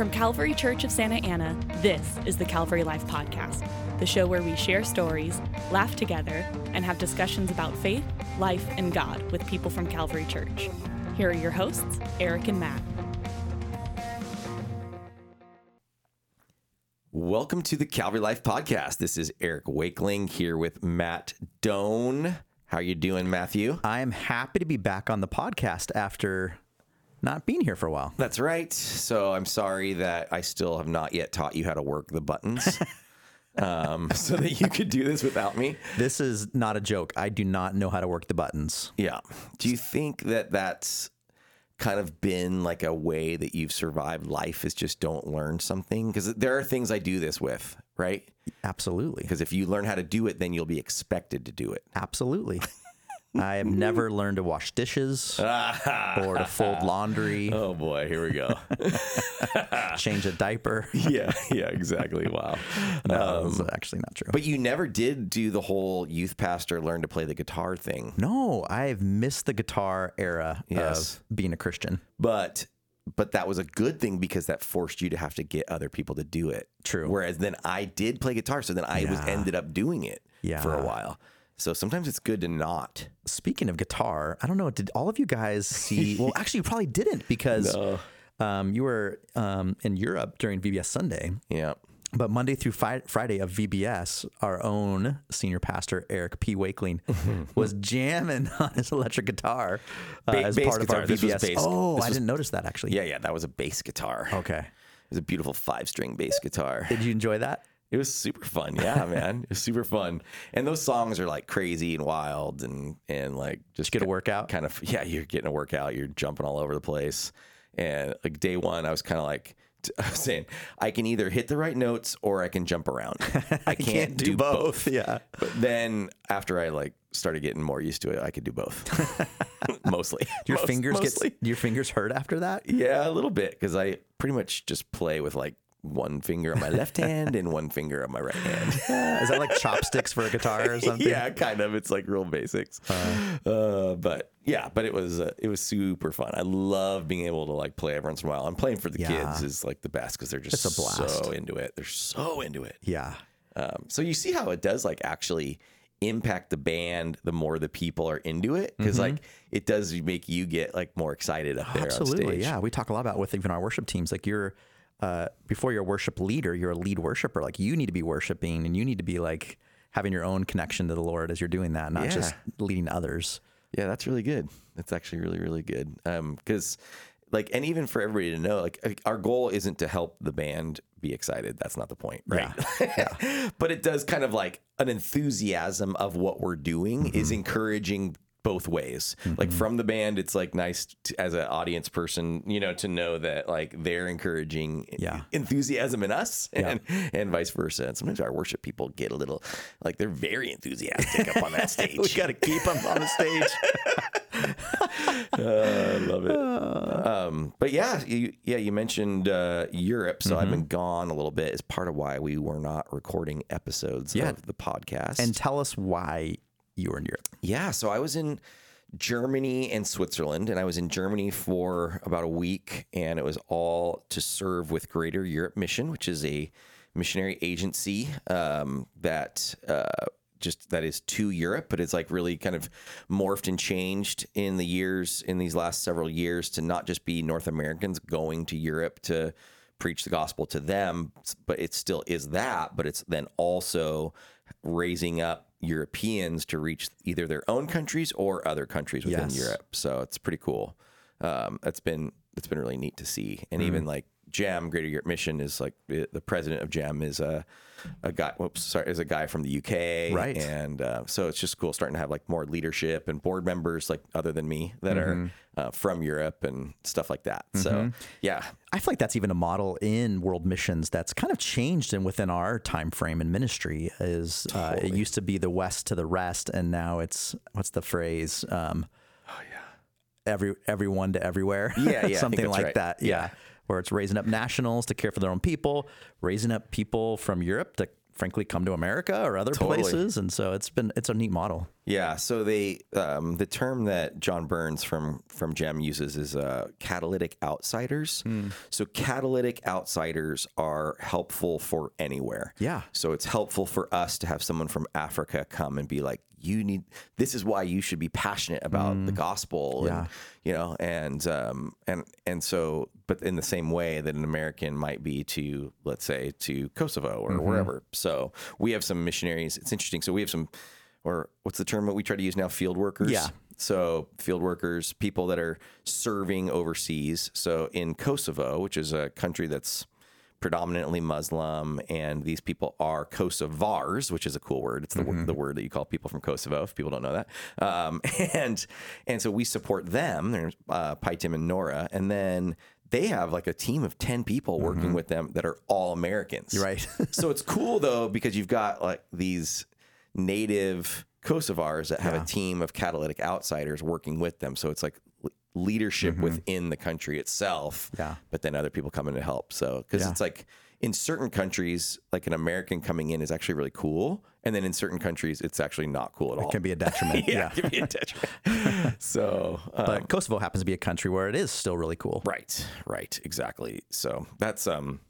From Calvary Church of Santa Ana, this is the Calvary Life Podcast, the show where we share stories, laugh together, and have discussions about faith, life, and God with people from Calvary Church. Here are your hosts, Eric and Matt. Welcome to the Calvary Life Podcast. This is Eric Wakeling here with Matt Doan. How you doing, Matthew? I'm happy to be back on the podcast after not being here for a while. That's right. So I'm sorry that I still have not yet taught you how to work the buttons. um, so that you could do this without me. This is not a joke. I do not know how to work the buttons. Yeah. Do you think that that's kind of been like a way that you've survived life is just don't learn something? Because there are things I do this with, right? Absolutely. Because if you learn how to do it, then you'll be expected to do it. Absolutely. I have mm-hmm. never learned to wash dishes or to fold laundry, Oh boy, here we go. change a diaper. yeah, yeah, exactly. Wow. No, that's um, actually not true. But you never did do the whole youth pastor learn to play the guitar thing. no, I've missed the guitar era Yes. of being a Christian. But but that was a good thing because that forced you to have to get other people to do it. True. Whereas then I did play guitar, so then I was ended up doing it for a while. So sometimes it's good to not. Speaking of guitar, I don't know. Did all of you guys see? Well, actually, you probably didn't because um, you were um, in Europe during VBS Sunday. Yeah. But Monday through Fi- Friday of VBS, our own senior pastor Eric P. Wakeling was jamming on his electric guitar uh, Ba- as part guitar. of our This VBS. bass- oh, I was- didn't notice that actually. Yeah, yeah, that was a bass guitar. Okay. It was a beautiful five string bass guitar. Did you enjoy that? It was super fun. Yeah, man. It was super fun. And those songs are like crazy and wild and and like just get a workout? Kind of yeah, you're getting a workout, you're jumping all over the place. And like day 1 I was kind of like I was saying I can either hit the right notes or I can jump around. I can't, do, both. Yeah. But then after I like started getting more used to it, I could do both. mostly. Your Most- fingers mostly. get your fingers hurt after that? Yeah, a little bit because I pretty much just play with like one finger on my left hand and one finger on my right hand. Is that like chopsticks for a guitar or something? yeah, kind of. It's like real basics. Uh, but yeah, but it was uh, it was super fun. I love being able to like play every once in a while. And playing for the Yeah. kids is like the best because they're just so into it. They're so into it. Yeah. Um, so you see how it does like actually impact the band the more the people are into it because like it does make you get like more excited up there on Mm-hmm. Absolutely. stage. Yeah. We talk a lot about with even our worship teams. Like you're uh, before you're a worship leader, you're a lead worshiper. Like you need to be worshiping and you need to be like having your own connection to the Lord as you're doing that, not just leading others. Yeah, that's really good. That's actually really, really good. Um, because like, and even for everybody to know, like, our goal isn't to help the band be excited. That's not the point, right? Yeah. but it does kind of like an enthusiasm of what we're doing Mm-hmm. is encouraging both ways. Like from the band, it's like nice to, as an audience person, you know, to know that like they're encouraging Yeah. enthusiasm in us and, and vice versa. And sometimes our worship people get a little like they're very enthusiastic up on that stage. we got to keep them on the stage. I love it. Um, but yeah, you, yeah, you mentioned uh, Europe, so I've been gone a little bit. Is part of why we were not recording episodes Yeah. of the podcast. and tell us why you were in Europe. yeah, so I was in Germany and Switzerland, and I was in Germany for about a week, and it was all to serve with Greater Europe Mission, which is a missionary agency um, that. Uh, just that is to Europe, but it's like really kind of morphed and changed in the years, in these last several years, to not just be North Americans going to Europe to preach the gospel to them, but it still is that, but it's then also raising up Europeans to reach either their own countries or other countries within Yes. Europe. So it's pretty cool. Um, that's been it's been really neat to see, and even like GEM Greater Europe Mission is like the president of GEM is a a guy. Whoops, sorry, is a guy from the UK, Right. And uh, so it's just cool starting to have like more leadership and board members like other than me that are uh, from Europe and stuff like that. So yeah, I feel like that's even a model in world missions that's kind of changed and within our time frame in ministry is uh, it used to be the west to the rest and now it's what's the phrase um, oh yeah every everyone to everywhere Yeah, yeah, something like right. that yeah. Where it's raising up nationals to care for their own people raising up people from Europe to frankly come to America or other Totally. places and so it's been it's a neat model Yeah, so they um, the term that John Burns from from GEM uses is uh, catalytic outsiders. So catalytic outsiders are helpful for anywhere. Yeah. So it's helpful for us to have someone from Africa come and be like, you need this is why you should be passionate about the gospel. Yeah. And, you know, and um and and so but in the same way that an American might be to let's say to Kosovo or wherever. So we have some missionaries. It's interesting. So we have some or what's the term that we try to use now? Field workers. Yeah. So field workers, people that are serving overseas. So in Kosovo, which is a country that's predominantly Muslim, and these people are Kosovars, which is a cool word. It's the, word, the word that you call people from Kosovo. If people don't know that, um, and and so we support them. There's uh, Paitim and Nora, and then they have like a team of ten people working with them that are all Americans. Right. so it's cool though because you've got like these native Kosovars that have a team of catalytic outsiders working with them. So it's like leadership within the country itself. Yeah. But then other people come in to help. So because Yeah. it's like in certain countries, like an American coming in is actually really cool, and then in certain countries, it's actually not cool at all. It can be a detriment. yeah, yeah. it can be a detriment. so, uh, But Kosovo happens to be a country where it is still really cool. right, right, exactly. So that's um,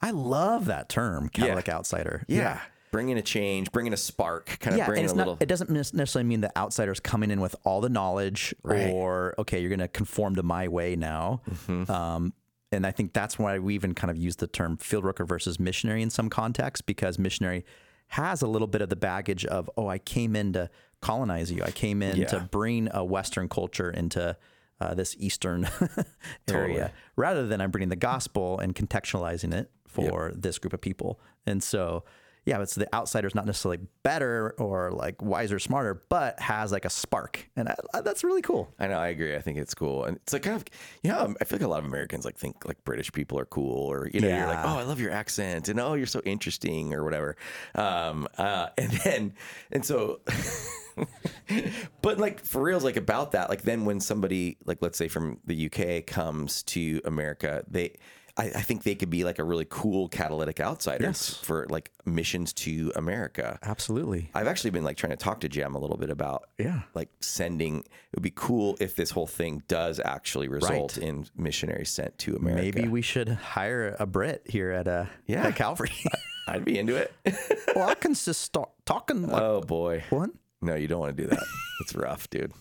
I love that term, catalytic outsider. yeah, bringing a change, bringing a spark, kind of Yeah, and bringing it's a not, little. it doesn't necessarily mean that outsiders coming in with all the knowledge Right. or, okay, you're going to conform to my way now. Mm-hmm. Um, and I think that's why we even kind of use the term field worker versus missionary in some contexts because missionary has a little bit of the baggage of, oh, I came in to colonize you. I came in to bring a Western culture into uh, this Eastern area Totally. rather than I'm bringing the gospel and contextualizing it for this group of people. And so, yeah, it's the outsider's not necessarily better or like wiser, smarter, but has like a spark, and I, I- that's really cool. I know, I agree. I think it's cool, and it's like kind of, you know, I feel like a lot of Americans like think like British people are cool, or you know, you're like, oh, I love your accent, and oh, you're so interesting, or whatever. Um, uh, and then, and so, but like for reals, like about that, like then when somebody like let's say from the UK comes to America, they. I, I think they could be like a really cool catalytic outsiders Yes. for like missions to America. Absolutely. I've actually been like trying to talk to GEM a little bit about Yeah. like sending it would be cool if this whole thing does actually result Right. in missionaries sent to America. Maybe we should hire a Brit here at uh, Yeah. at Calvary. I'd be into it. well, I can just start talking like oh boy. what? No, you don't want to do that. It's rough, dude.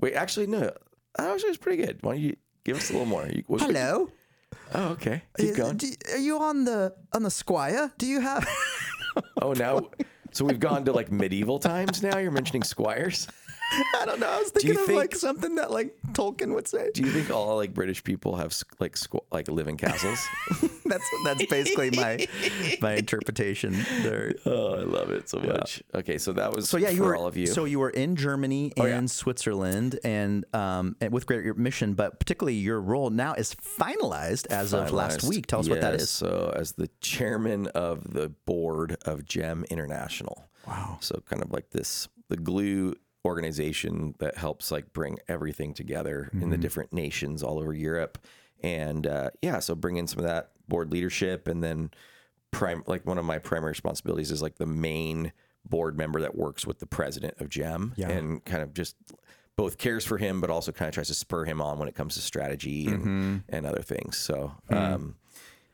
Wait, actually no. Actually it's pretty good. Why don't you give us a little more? You, Hello. Oh, okay. Keep going. do- are you on the on the Squire? Do you have? Oh now so we've gone to like medieval times now. You're mentioning squires. I don't know. I was thinking of think- like something that like Tolkien would say. Do you think all like British people have like squ- like live in castles? That's that's basically my my interpretation there. oh, I love it so much. Okay, so that was So yeah, you were all of you. Oh, So you were in Germany and yeah. Switzerland, and um, and with Great Mission, but particularly your role now is finalized as of last week. Tell us what that is. So, as the chairman of the board of GEM International. Wow. So, kind of like this, the glue organization that helps like bring everything together in Mm-hmm. the different nations all over Europe. And uh, yeah, so bring in some of that board leadership, and then prime like one of my primary responsibilities is like the main board member that works with the president of GEM Yeah. and kind of just both cares for him, but also kind of tries to spur him on when it comes to strategy and, Mm-hmm. and other things. So, um,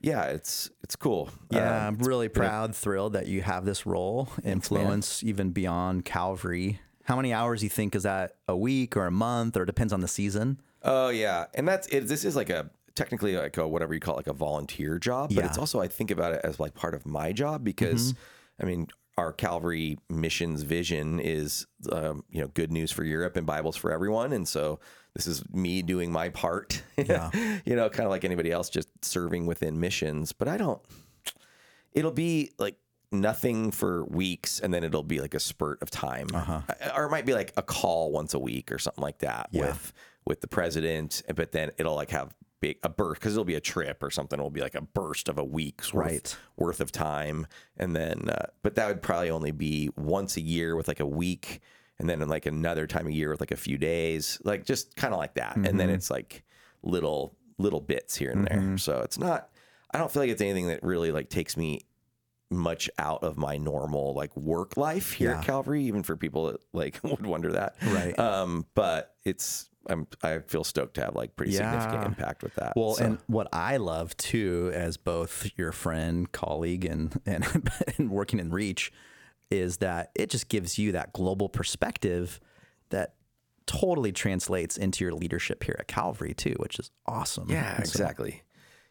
yeah, it's it's cool. Yeah, Um, I'm really proud, thrilled that you have this role, influence even beyond Calvary. How many hours you think is that a week or a month, or it depends on the season? oh yeah, and that's it. This is like a technically like a whatever you call it, like a volunteer job, but Yeah. it's also I think about it as like part of my job because I mean our Calvary missions vision is um, you know good news for Europe and Bibles for everyone, and so this is me doing my part. Yeah. you know, kind of like anybody else, just serving within missions. But I don't. It'll be like nothing for weeks, and then it'll be like a spurt of time, I- or it might be like a call once a week or something like that Yeah. with with the president. But then it'll like have big a burst because it'll be a trip or something. It'll be like a burst of a week's worth, Right. worth of time, and then uh, but that would probably only be once a year with like a week. And then in like another time of year with like a few days, like just kind of like that. And then mm-hmm. it's like little little bits here and there. Mm-hmm. So it's not. I don't feel like it's anything that really like takes me much out of my normal like work life here Yeah. at Calvary, even for people that like would wonder that. Right. Um, but it's I'm I feel stoked to have like pretty significant impact with that. Well, So, and what I love too, as both your friend, colleague, and and, and working in Reach, is that it just gives you that global perspective that totally translates into your leadership here at Calvary too, which is awesome. yeah, so- exactly.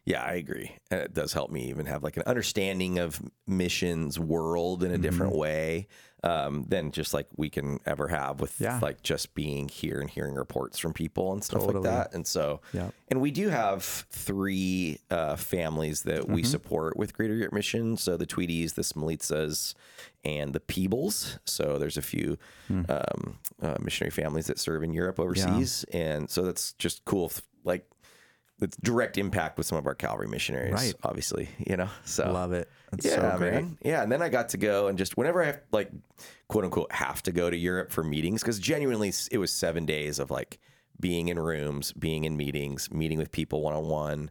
Yeah, I agree. And it does help me even have like an understanding of missions world in a Mm-hmm. different way um, than just like we can ever have with Yeah. like just being here and hearing reports from people and stuff Totally. like that. And so, Yeah. and we do have three uh, families that we Mm-hmm. support with Greater Europe Mission. So the Tweedies, the Smolitsas, and the Peebles. So there's a few Hmm. um, uh, missionary families that serve in Europe overseas, and so that's just cool. Like it's direct impact with some of our Calvary missionaries, Right. Obviously, you know. So Love it. That's yeah, so great. man. Yeah, and then I got to go and just whenever I have, like quote unquote have to go to Europe for meetings because genuinely it was seven days of like being in rooms, being in meetings, meeting with people one on one,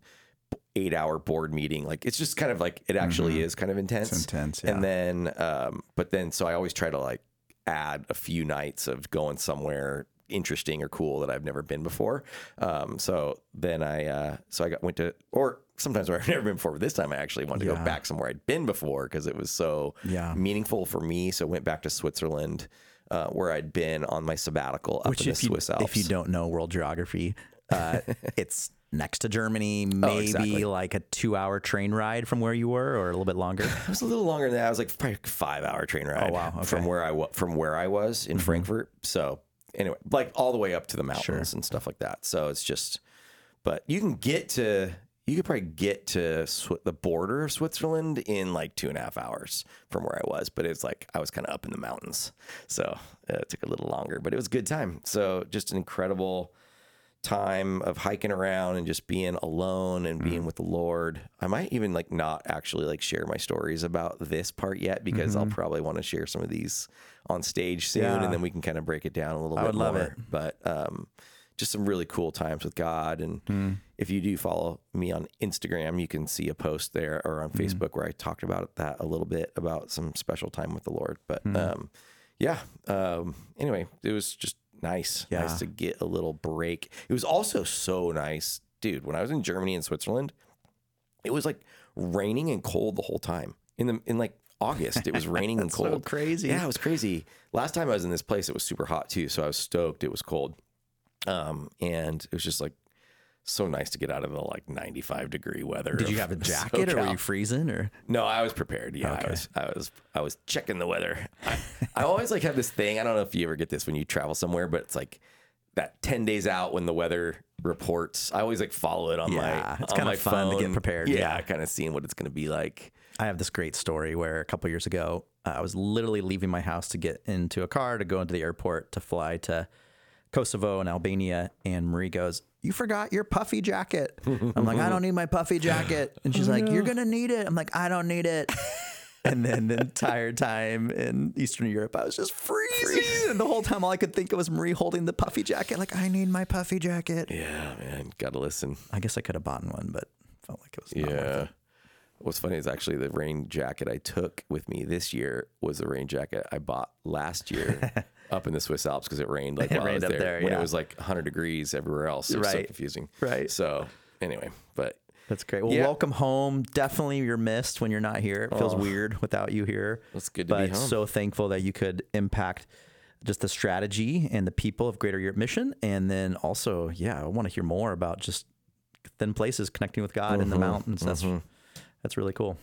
eight hour board meeting. Like it's just kind of like it actually is kind of intense. Mm-hmm. intense, yeah. And then, um, but then so I always try to like add a few nights of going somewhere interesting or cool that I've never been before. Um, so then I, uh, so I got, went to, or sometimes where I've never been before, but this time I actually wanted to Yeah. go back somewhere I'd been before because it was so Yeah. meaningful for me. So I went back to Switzerland, uh, where I'd been on my sabbatical up Which, in the if you Swiss Alps. if you don't know world geography, uh, it's next to Germany, maybe Oh, exactly. like a two-hour train ride from where you were, or a little bit longer. It was a little longer than that. I was like probably a five hour train ride Oh, wow. Okay. from where I wa- from where I was in Frankfurt. So anyway, like all the way up to the mountains and stuff like that. So it's just, but you can get to you could probably get to Swi- the border of Switzerland in like two and a half hours from where I was. But it's like I was kind of up in the mountains, so uh, it took a little longer. But it was a good time. So just an incredible time of hiking around and just being alone and being with the Lord. I might even like not actually like share my stories about this part yet because I'll probably want to share some of these on stage soon Yeah. and then we can kind of break it down a little I bit more. it. But um just some really cool times with God and if you do follow me on Instagram, you can see a post there or on Facebook where I talked about that a little bit about some special time with the Lord. But um yeah, um anyway, it was just nice. Yeah. Nice to get a little break. It was also so nice, dude. When I was in Germany and Switzerland, it was like raining and cold the whole time. In the in like August, it was raining and That's so cold. crazy. Yeah, it was crazy. Last time I was in this place, it was super hot too, so I was stoked. It was cold, um, and it was just like so nice to get out of the like 95 degree weather. Did you have a jacket, or were you freezing, or No, I was prepared. Yeah, I was, I was, I was checking the weather. I, I always like have this thing. I don't know if you ever get this when you travel somewhere, but it's like that ten days out when the weather reports. I always like follow it on Yeah, my. it's on kinda my fun to get prepared, Yeah, yeah. kind of seeing what it's going to be like. I have this great story where a couple years ago, uh, I was literally leaving my house to get into a car to go into the airport to fly to Kosovo and Albania. And Marie goes, You forgot your puffy jacket. I'm like, I don't need my puffy jacket. And she's like, You're going to need it. I'm like, I don't need it. And then the entire time in Eastern Europe, I was just freezing. And the whole time, all I could think of was Marie holding the puffy jacket. Like, I need my puffy jacket. Yeah, man, got to listen. I guess I could have bought one, but felt like it was not Yeah. it. What's funny is actually the rain jacket I took with me this year was the rain jacket I bought last year up in the Swiss Alps because it rained like It while I rained was up there, there, when yeah. it was like 100 degrees everywhere else. It was so confusing. Right. So anyway, but That's great. Well, Yeah. welcome home. Definitely you're missed when you're not here. It feels weird without you here. It's good to be but home. so thankful that you could impact just the strategy and the people of Greater Europe Mission. And then also, yeah, I want to hear more about just thin places connecting with God in the Mm-hmm. mountains. That's that's really cool.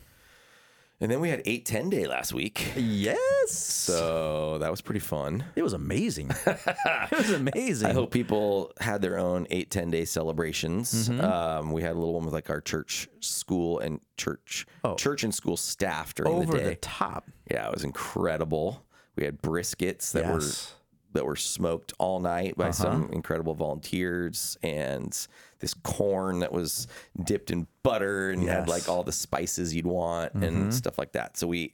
And then we had 810 day last week. Yes. So that was pretty fun. it was amazing. it was amazing. I hope people had their own eight, 10 day celebrations. Mm-hmm. Um, we had a little one with like our church, school, and church, church and school staff during the day. Oh. over the top. Yeah, it was incredible. We had briskets that Yes. Uh-huh. were that were smoked all night by some incredible volunteers and this corn that was dipped in butter and had like all the spices you'd want and stuff like that. So we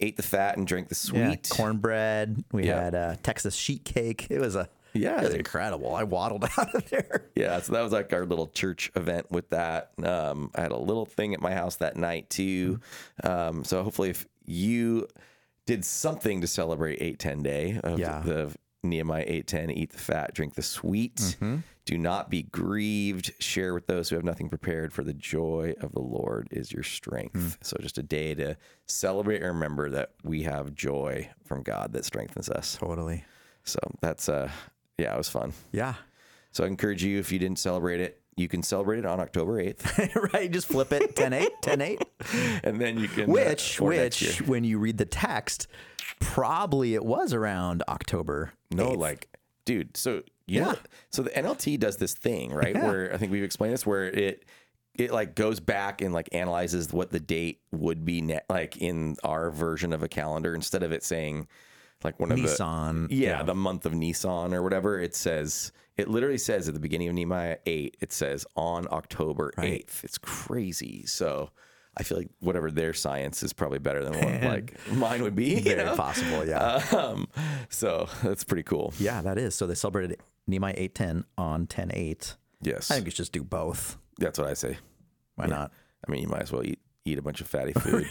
ate the fat and drank the sweet. Yeah, cornbread. We Yeah. had uh, Texas sheet cake. It was a Yeah, it was incredible. I waddled out of there. Yeah, so that was like our little church event with that. Um, I had a little thing at my house that night too. Um, so hopefully, if you did something to celebrate 810 day of Yeah. the Nehemiah 810 eat the fat, drink the sweet. Mm-hmm. Do not be grieved. Share with those who have nothing prepared, for the joy of the Lord is your strength. Mm. So, just a day to celebrate and remember that we have joy from God that strengthens us. Totally. So, that's, uh, yeah, it was fun. Yeah. So, I encourage you, if you didn't celebrate it, you can celebrate it on October 8th. right. Just flip it 10 8, 10 8. and then you can. uh, Which, next which, when you read the text, probably it was around October. No, 8th. like, dude. So Yeah. know, so the NLT does this thing, right? Yeah. Where I think we've explained this, where it it like goes back and like analyzes what the date would be, ne- like in our version of a calendar, instead of it saying like one of Nisan, the yeah, yeah. the month of Nisan or whatever. It says it literally says at the beginning of Nehemiah eight, it says on October eighth. It's crazy. So. I feel like whatever their science is probably better than what like mine would be. you Very know? possible. Yeah. Um, so that's pretty cool. yeah, that is. So they celebrated Nehemiah eight ten on 10 8. Yes, I think we should just do both. that's what I say. Why not? I mean, you might as well eat eat a bunch of fatty food.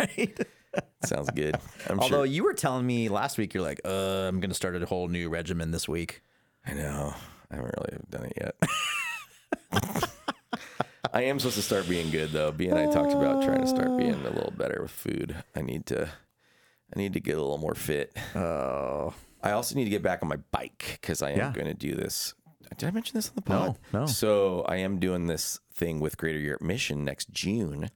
Sounds good. I'm Although sure. you were telling me last week, you're like, uh, I'm going to start a whole new regimen this week. I know. I haven't really done it yet. I am supposed to start being good though. B and I talked about trying to start being a little better with food. I need to. I need to get a little more fit. Oh, I also need to get back on my bike because I am Yeah. going to do this. Did I mention this on the pod? No, no. So I am doing this thing with Greater Europe Mission next June.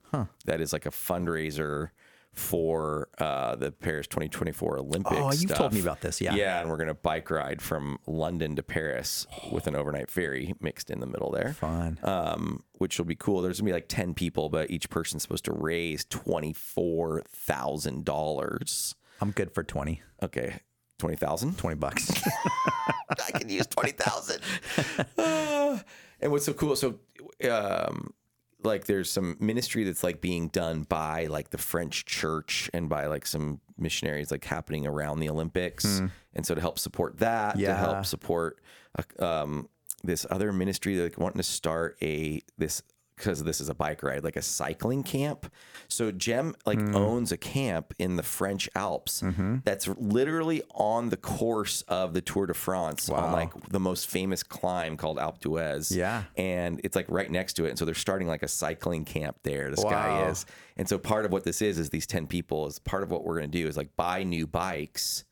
That is like a fundraiser for uh, the Paris 2024 Olympics. Oh, you've told me about this, yeah. Yeah, and we're going to bike ride from London to Paris with an overnight ferry mixed in the middle there. fun. Um, which will be cool. There's gonna be like ten people, but each person's supposed to raise twenty four thousand dollars. I'm good for 20, Okay, twenty thousand. 20 bucks. I can use twenty thousand. Uh, and what's so cool? So, um, like, there's some ministry that's like being done by like the French Church and by like some missionaries like happening around the Olympics, and so to help support that, to help support uh, um, this other ministry like wanting to start a this because this is a bike ride, like a cycling camp. So GEM like hmm. owns a camp in the French Alps mm-hmm. that's literally on the course of the Tour de France on like the most famous climb called Alpe d'Huez. Yeah. And it's like right next to it. And so they're starting like a cycling camp there. This guy is. And so part of what this is is these 10 people is part of what we're going to do is like buy new bikes.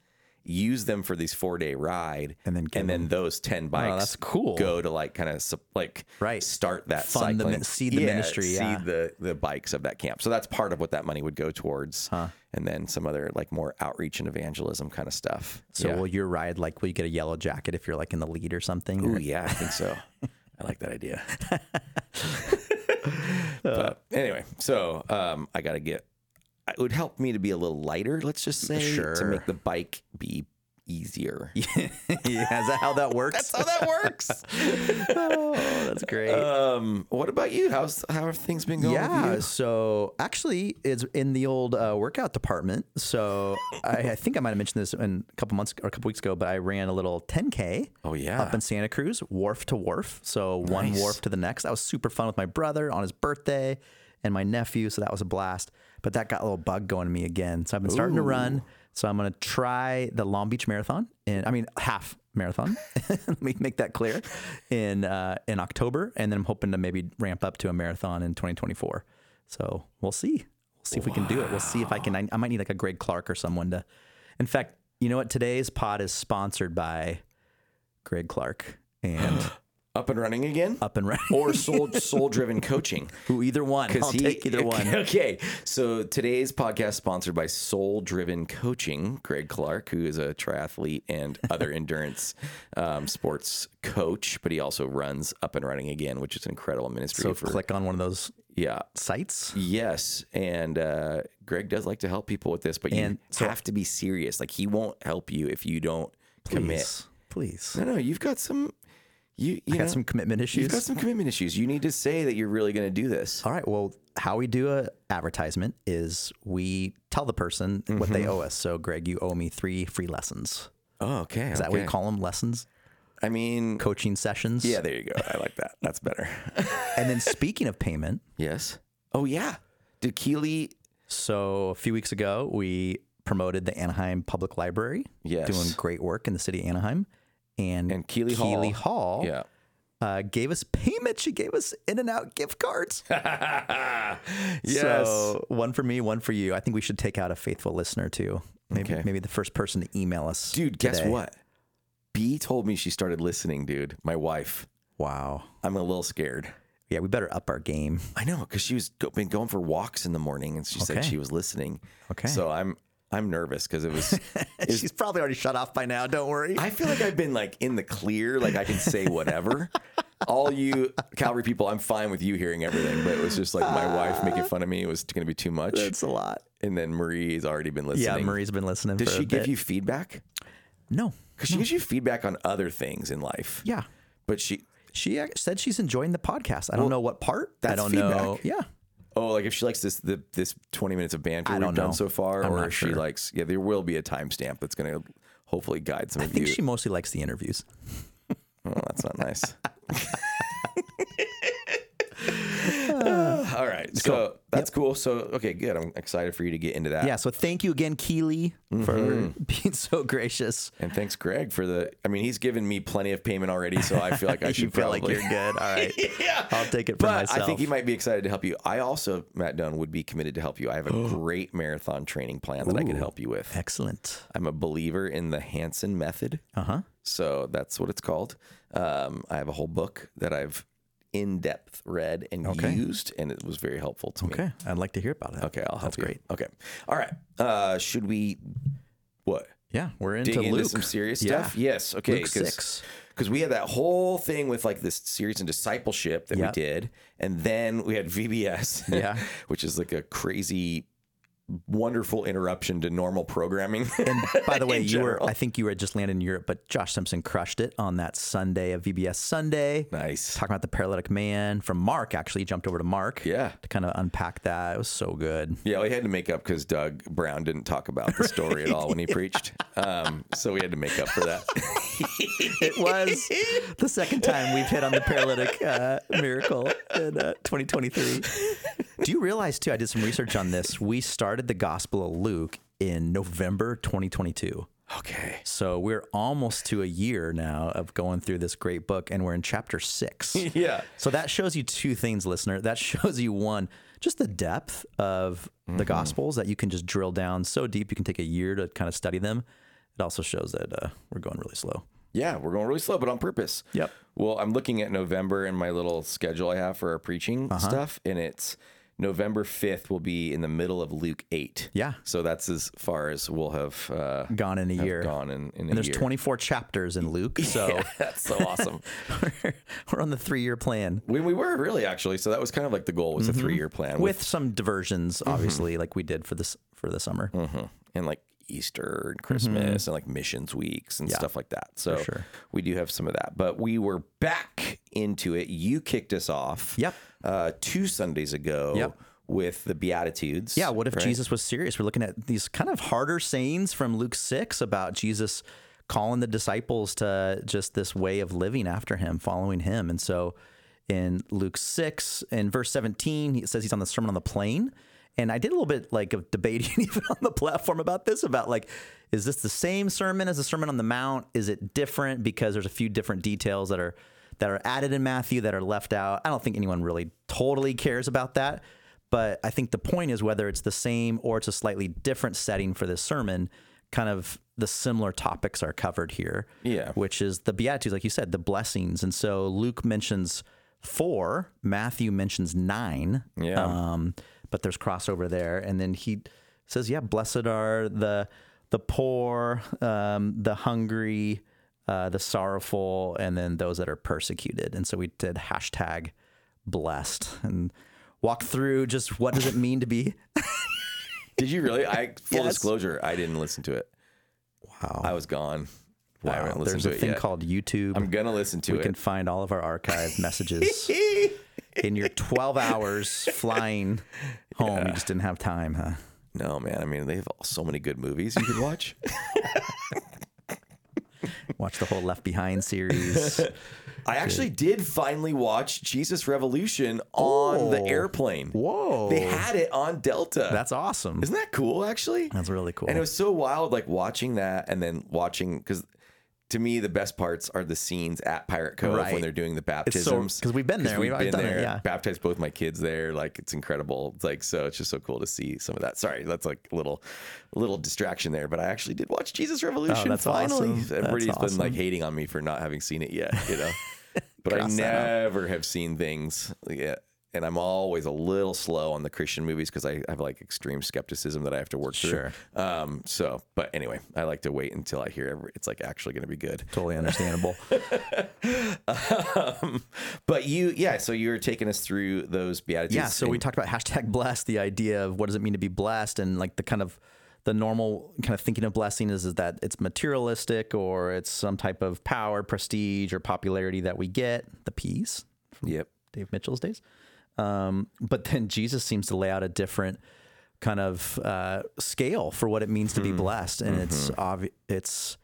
Use them for these four day ride, And then give and then those ten bikes that's cool. go to like kind of like Right. start that Fund the cycling, min- seed the ministry, yeah. seed the the bikes of that camp. So that's part of what that money would go towards, and then some other like more outreach and evangelism kind of stuff. So yeah. will your ride like will you get a yellow jacket if you're like in the lead or something? Ooh, yeah, I think so. I like that idea. but anyway, so um, I got to get. It would help me to be a little lighter. Let's just say to make the bike be easier. yeah, is that how that works? That's how that works. oh, that's great. um, what about you? How's how have things been going? yeah, so actually, it's in the old uh, workout department. So I, I think I might have mentioned this in a couple months or a couple weeks ago, but I ran a little 10k. Oh, yeah. up in Santa Cruz, wharf to wharf. So one wharf to the next. That was super fun with my brother on his birthday and my nephew. So that was a blast. But that got a little bug going to me again. So I've been starting to run. So I'm going to try the Long Beach Marathon, and I mean half marathon. Let me make that clear in uh, in October, and then I'm hoping to maybe ramp up to a marathon in 2024. So we'll see. We'll see if we can do it. We'll see if I can. I, I might need like a Greg Clark or someone to. In fact, you know what? Today's pod is sponsored by Greg Clark and Up and running again, Up and Running. or soul soul driven coaching. Who either one? I'll take either one. Okay, so today's podcast sponsored by Soul Driven Coaching. Greg Clark, who is a triathlete and other endurance um, sports coach, but he also runs Up and Running Again, which is an incredible ministry. So for, click on one of those yeah, sites. Yes, and uh, Greg does like to help people with this, but you so- have to be serious. Like he won't help you if you don't commit. Please, please. No, no, you've got some. You, you I got know, some commitment issues. You've got some commitment issues. You need to say that you're really going to do this. All right. Well, how we do a advertisement is we tell the person what Mm-hmm. they owe us. So, Greg, you owe me three free lessons. Oh, okay. Is that what you call them? Lessons, I mean, coaching sessions. yeah, there you go. I like that. That's better. And then speaking of payment, yes. Oh, yeah. Did Keely So a few weeks ago, we promoted the Anaheim Public Library, Yes. doing great work in the city of Anaheim, and And Keeley Keeley Hall. Hall, Yeah. uh, gave us payment. She gave us In and Out gift cards. yes. So one for me, one for you. I think we should take out a faithful listener too. Maybe Okay. maybe the first person to email us. dude, guess what? B told me she started listening, dude. My wife. Wow. I'm a little scared. Yeah, we better up our game. I know because she was go, been going for walks in the morning, and she said she was listening. Okay. So I'm I'm nervous because it was. She's probably already shut off by now. Don't worry. I feel like I've been like in the clear, like I can say whatever. All you Calvary people, I'm fine with you hearing everything, but it was just like my wife making fun of me. It was going to be too much. That's a lot. And then Marie's already been listening. Yeah, Marie's been listening. Does for she give bit. you feedback? No. Because she gives you feedback on other things in life. Yeah. But she, She uh, said she's enjoying the podcast. I don't know what part. I that's don't know. feedback. Yeah. Oh, like if she likes this the, this 20 minutes of banter I we've don't done know. so far, I'm or not if she sure. likes, yeah, there will be a timestamp that's going to hopefully guide some of the I of think you. she mostly likes the interviews. Oh, that's not nice. Uh, All right. So that's cool. So, okay, good. I'm excited for you to get into that. Yeah. So thank you again, Keely, for Mm-hmm. being so gracious. And thanks, Greg, for the. I mean, he's given me plenty of payment already, so I feel like I you should feel probably. like you're good. All right. yeah. I'll take it for But myself. I think he might be excited to help you. I also, Matt Doan, would be committed to help you. I have a great marathon training plan that I can help you with. Excellent. I'm a believer in the Hansen method. Uh huh. So that's what it's called. Um, I have a whole book that I've in depth read and Okay. used, and it was very helpful to me. Okay. I'd like to hear about it. Okay, I'll help That's you. great. Okay. All right. Uh, should we what? Yeah. We're into Dig into some serious Yeah. stuff? Yes. Okay. Luke six. Because we had that whole thing with like this series in discipleship that Yeah. we did, and then we had VBS, Yeah. which is like a crazy, wonderful interruption to normal programming. And by the way, you were I think you were just landed in Europe, but Josh Simpson crushed it on that Sunday of VBS Sunday. nice. Talking about the paralytic man from Mark, actually he jumped over to Mark. Yeah. To kind of unpack that. It was so good. Yeah, we had to make up because Doug Brown didn't talk about the story at all when he preached. Um, so we had to make up for that. It was the second time we've hit on the paralytic uh, miracle in uh, 2023. Do you realize, too, I did some research on this. We started the Gospel of Luke in November 2022. Okay. So we're almost to a year now of going through this great book, and we're in chapter six. Yeah. So that shows you two things, listener. That shows you one, just the depth of Mm-hmm. the Gospels that you can just drill down so deep you can take a year to kind of study them. It also shows that uh, we're going really slow. Yeah, we're going really slow, but on purpose. Yep. Well, I'm looking at November and my little schedule I have for our preaching Uh-huh. stuff, and it's November 5th will be in the middle of Luke 8. Yeah. So that's as far as we'll have uh, Gone in a year. gone in, in a And there's year. 24 chapters in Luke, so that's so awesome. we're, we're on the three-year plan when we were really actually, so that was kind of like the goal was a three year plan Mm-hmm. with some diversions, obviously, like we did for this for the summer. Mhm. and like Easter and Christmas and like missions weeks and Mm-hmm. Yeah, stuff like that. So sure. we do have some of that, but we were back into it. You kicked us off. Yep. Uh, two Sundays ago. Yep. With the Beatitudes. Yeah, what if right? Jesus was serious? We're looking at these kind of harder sayings from Luke 6 about Jesus calling the disciples to just this way of living after him, following him. And so in Luke 6, in verse 17, it says he's on the Sermon on the Plain. And I did a little bit like of debating even on the platform about this, about like, is this the same sermon as the Sermon on the Mount? Is it different because there's a few different details that are that are added in Matthew that are left out? I don't think anyone really totally cares about that. But I think the point is whether it's the same or it's a slightly different setting for this sermon, kind of the similar topics are covered here. Yeah. Which is the Beatitudes, like you said, the blessings. And so Luke mentions four, Matthew mentions nine. Yeah. Um, but there's crossover there. And then he says, Yeah, blessed are the the poor, um, the hungry, uh, the sorrowful, and then those that are persecuted. And so we did hashtag blessed and walk through just what does it mean to be Did you really? I full Yes. disclosure, I didn't listen to it. wow. I was gone. I There's a thing yet. called YouTube. I'm gonna listen to we it. We can find all of our archive messages in your 12 hours flying home. You just didn't have time, huh? no, man. I mean, they have so many good movies you could watch. Watch the whole Left Behind series. I actually did finally watch Jesus Revolution on the Oh. airplane. Whoa. They had it on Delta. That's awesome. Isn't that cool, actually? That's really cool. And it was so wild, like watching that and then watching, because to me, the best parts are the scenes at Pirate Cove Right. when they're doing the It's so- we've been there. We've been done it, yeah. Baptized both my kids there. Like, it's incredible. It's like, so it's just so cool to see some of that. Sorry, that's like a little, little distraction there, but I actually did watch Jesus Revolution Oh, that's finally. awesome. Everybody's been like hating on me for not having seen it yet, you know? but I Cross that out. never have seen things yet. And I'm always a little slow on the Christian movies because I have like extreme skepticism that I have to work through. Sure. Um, so, but anyway, I like to wait until I hear every, it's like actually going to be good. totally understandable. Um, but you, yeah. So you were taking us through those beatitudes. yeah. So we talked about hashtag blessed, the idea of what does it mean to be blessed, and like the kind of the normal kind of thinking of blessing is, is that it's materialistic or it's some type of power, prestige, or popularity that we get. The P's Yep. Dave Mitchell's days. Um, but then Jesus seems to lay out a different kind of uh, scale for what it means to be blessed, and it's obvi- it's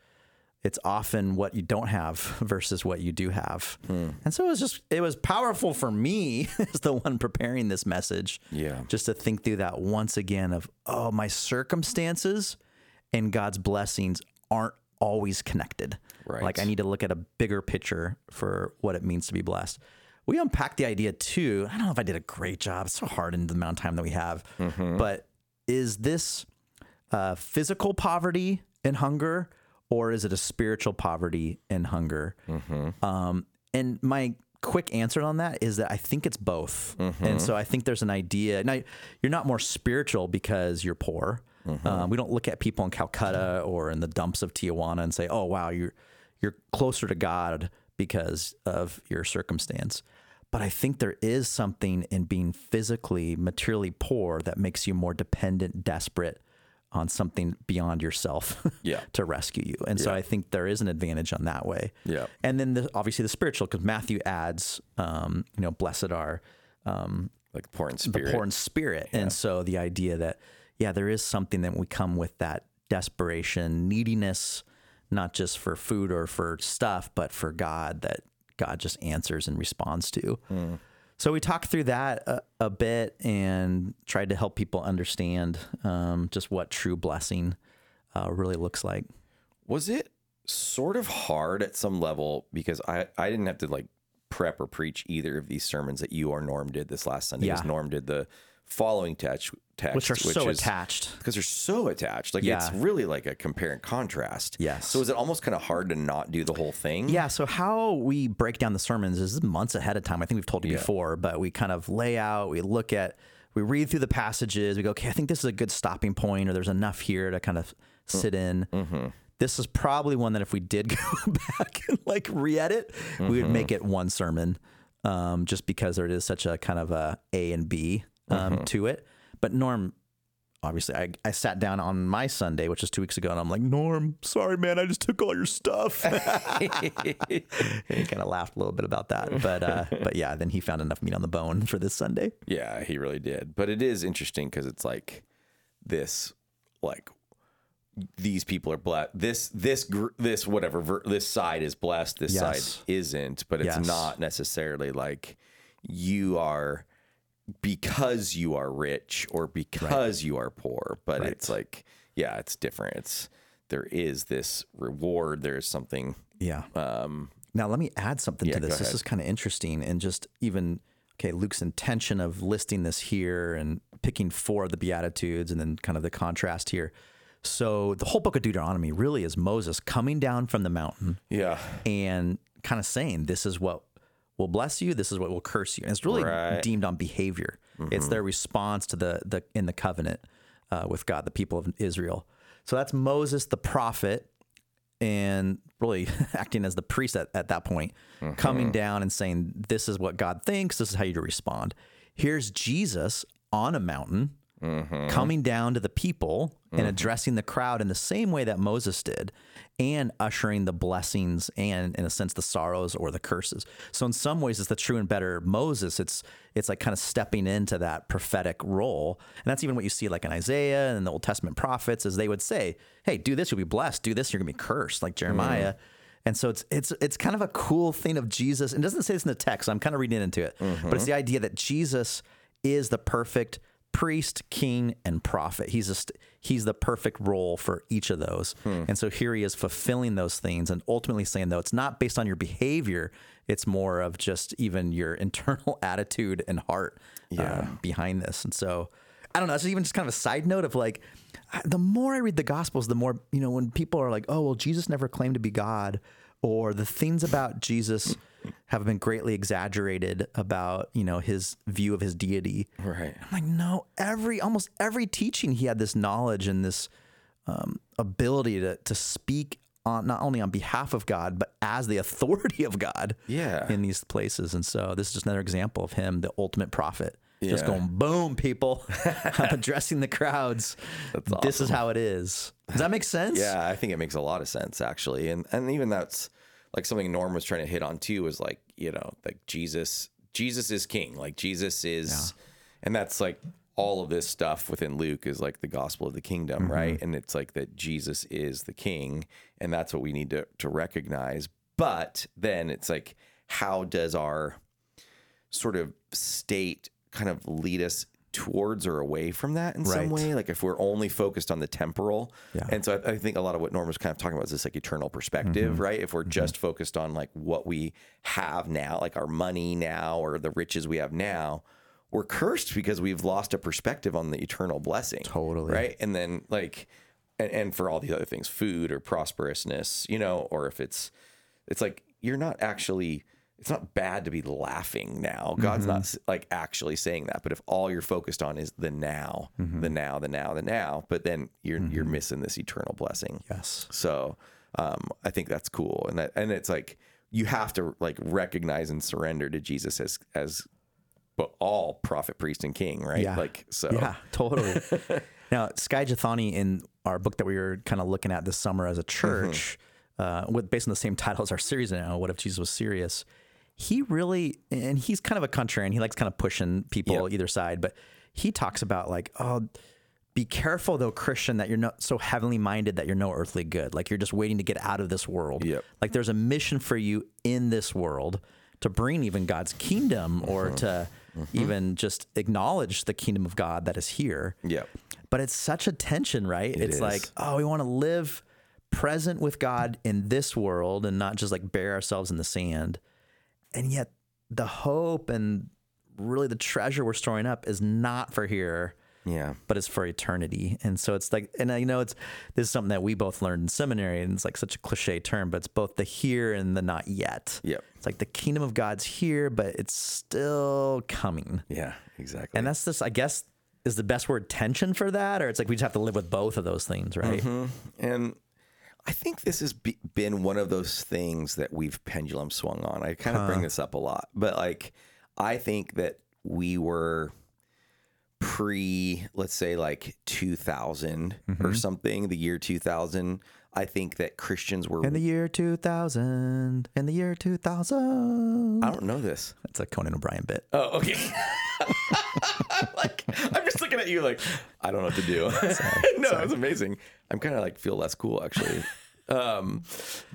it's often what you don't have versus what you do have. And so it was just it was powerful for me as the one preparing this message. Yeah. Just to think through that once again of oh my circumstances and God's blessings aren't always connected. Right. Like I need to look at a bigger picture for what it means to be blessed. We unpacked the idea too. I don't know if I did a great job. It's so hard in the amount of time that we have. But is this uh, physical poverty and hunger, or is it a spiritual poverty and hunger? Um, and my quick answer on that is that I think it's both. And so I think there's an idea. Now, you're not more spiritual because you're poor. Um, we don't look at people in Calcutta or in the dumps of Tijuana and say, "Oh, wow, you're you're closer to God because of your circumstance." But I think there is something in being physically, materially poor that makes you more dependent, desperate on something beyond yourself Yeah. to rescue you. And so I think there is an advantage on that way. Yeah. And then the, obviously the spiritual, because Matthew adds, um, you know, blessed are like poor in the spirit. poor in spirit. And so the idea that, yeah, there is something that we come with that desperation, neediness, not just for food or for stuff, but for God that God just answers and responds to. So we talked through that a, a bit and tried to help people understand um, just what true blessing uh, really looks like. Was it sort of hard at some level because I I didn't have to like prep or preach either of these sermons that you or Norm did this last Sunday. Yeah. Norm did the following text, text Which are so is- attached. because they're so attached. Like it's really like a compare and contrast. Yes. So is it almost kind of hard to not do the whole thing? Yeah, so how we break down the sermons is months ahead of time. I think we've told you Yeah. before, but we kind of lay out, we look at, we read through the passages, we go, okay, I think this is a good stopping point, or there's enough here to kind of mm. sit in. Mm-hmm. This is probably one that if we did go back and like re edit, we would mm-hmm. make it one sermon um, just because there is such a kind of a A and B um, to it. But Norm, obviously I, I sat down on my Sunday, which was two weeks ago, and I'm like, Norm, sorry, man, I just took all your stuff. he kind of laughed a little bit about that. But uh, but yeah, then he found enough meat on the bone for this Sunday. Yeah, he really did. But it is interesting because it's like this, like these people are blessed. This this gr- this whatever ver- this side is blessed. This Yes. side isn't. But it's Yes. not necessarily like you are because you are rich or because you are poor. But it's like yeah, it's different. It's there is this reward. There's something. Yeah. Um, Now let me add something Yeah, to this. This is kind of interesting, and just even okay, Luke's intention of listing this here and picking four of the beatitudes, and then kind of the contrast here. So the whole book of Deuteronomy really is Moses coming down from the mountain yeah. and kind of saying, "This is what will bless you. This is what will curse you." And it's really Right. Mm-hmm. deemed on behavior. It's their response to the the in the covenant uh, with God, the people of Israel. So that's Moses, the prophet, and really acting as the priest at, at that point, Mm-hmm. coming down and saying, "This is what God thinks. This is how you respond." Here's Jesus on a mountain. Mm-hmm. Coming down to the people and addressing the crowd in the same way that Moses did, and ushering the blessings and, in a sense, the sorrows or the curses. So, in some ways, it's the true and better Moses. It's it's like kind of stepping into that prophetic role, and that's even what you see like in Isaiah and the Old Testament prophets, as they would say, "Hey, do this, you'll be blessed. Do this, you're gonna be cursed." Like Jeremiah. And so it's it's it's kind of a cool thing of Jesus. And it doesn't say this in the text. So I'm kind of reading into it, but it's the idea that Jesus is the perfect priest, king, and prophet. He's a st- he's the perfect role for each of those. And so here he is fulfilling those things and ultimately saying though it's not based on your behavior, it's more of just even your internal attitude and heart uh, behind this. And so I don't know, it's even just kind of a side note of like the more I read the gospels, the more, you know, when people are like, "Oh, well Jesus never claimed to be God," or the things about Jesus have been greatly exaggerated about, you know, his view of his deity. Right. I'm like, no, every almost every teaching he had this knowledge and this um, ability to to speak on not only on behalf of God but as the authority of God. Yeah. In these places, and so this is just another example of him, the ultimate prophet. Yeah. Just going boom, people. I'm addressing the crowds. Awesome. This is how it is. Does that make sense? Yeah, I think it makes a lot of sense actually, and and even that's like something Norm was trying to hit on too. Was like you know like Jesus, Jesus is king. Like Jesus is, and that's like all of this stuff within Luke is like the gospel of the kingdom, mm-hmm. right? And it's like that Jesus is the king, and that's what we need to to recognize. But then it's like, how does our sort of state kind of lead us towards or away from that in some way like if we're only focused on the temporal Yeah. and so I, I think a lot of what norm was kind of talking about is this like eternal perspective Mm-hmm. right if we're just focused on like what we have now like our money now or the riches we have now we're cursed because we've lost a perspective on the eternal blessing Totally. right and then like and, and for all these other things food or prosperousness you know or if it's it's like you're not actually it's not bad to be laughing now. God's not like actually saying that but if all you're focused on is the now the now the now the now but then you're you're missing this eternal blessing. Yes. so um i think that's cool. And that and it's like you have to like recognize and surrender to jesus as as but all prophet priest and king right? Yeah. like so. Yeah, totally. now, Skye Jethani, in our book that we were kind of looking at this summer as a church, uh, with based on the same title as our series now, "What if Jesus was serious?" He really, and he's kind of a contrarian. He likes kind of pushing people either side, but he talks about like, oh. Be careful though, Christian, that you're not so heavenly minded that you're no earthly good. Like you're just waiting to get out of this world. Yep. Like there's a mission for you in this world to bring even God's kingdom or mm-hmm. to mm-hmm. even just acknowledge the kingdom of God that is here. Yep. But it's such a tension, right? it's is. like, oh, we want to live present with God in this world and not just like bury ourselves in the sand. And yet the hope and really the treasure we're storing up is not for here yeah but it's for eternity. And so it's like, and I know it's this is something that we both learned in seminary, and it's like such a cliche term, but it's both the here and the not yet. Yep. It's like the kingdom of God's here, but it's still coming. yeah exactly And that's just, I guess, is the best word tension for that, or it's like we just have to live with both of those things, right? Mm-hmm. And I think this has be, been one of those things that we've pendulum swung on. I kind of bring this up a lot, but like, I think that we were pre, let's say like 2000 or mm-hmm. something, the year 2000. I think that Christians were. In the year 2000, in the year 2000. I don't know this. That's a Conan O'Brien bit. Oh, okay. I'm like, I'm just looking at you like, I don't know what to do. no, it's amazing. I'm kind of like feel less cool actually. um,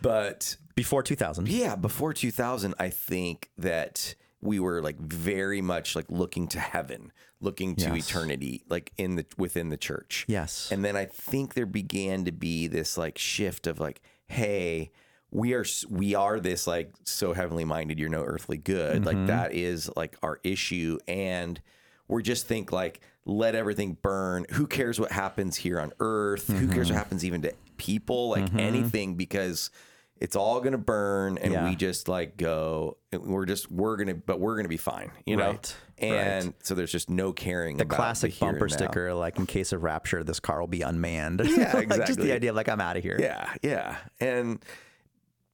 but Before 2000. yeah, before 2000, I think that we were like very much like looking to heaven, looking to Yes. eternity, like in the within the church. Yes. And then I think there began to be this like shift of like, hey, we are we are this like so heavenly minded. You're no earthly good. Mm-hmm. Like that is like our issue, and we're just think like let everything burn. Who cares what happens here on earth? Who cares Mm-hmm. what happens even to people? Like anything because it's all gonna burn and Yeah. we just like go we're just we're gonna but we're gonna be fine you know Right, and so there's just no caring the classic the bumper sticker, like in case of rapture, this car will be unmanned. Yeah, like just exactly. the idea of like I'm out of here. Yeah, yeah. And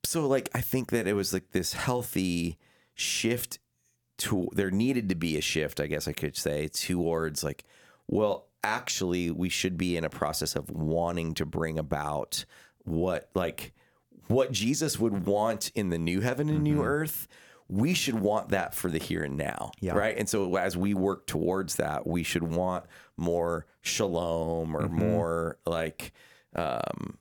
so like I think that it was like this healthy shift to there needed to be a shift, I guess I could say, towards like, well, actually we should be in a process of wanting to bring about what like what Jesus would want in the new heaven and new mm-hmm. earth. We should want that for the here and now, Yeah. right? And so as we work towards that, we should want more shalom or mm-hmm. more like um,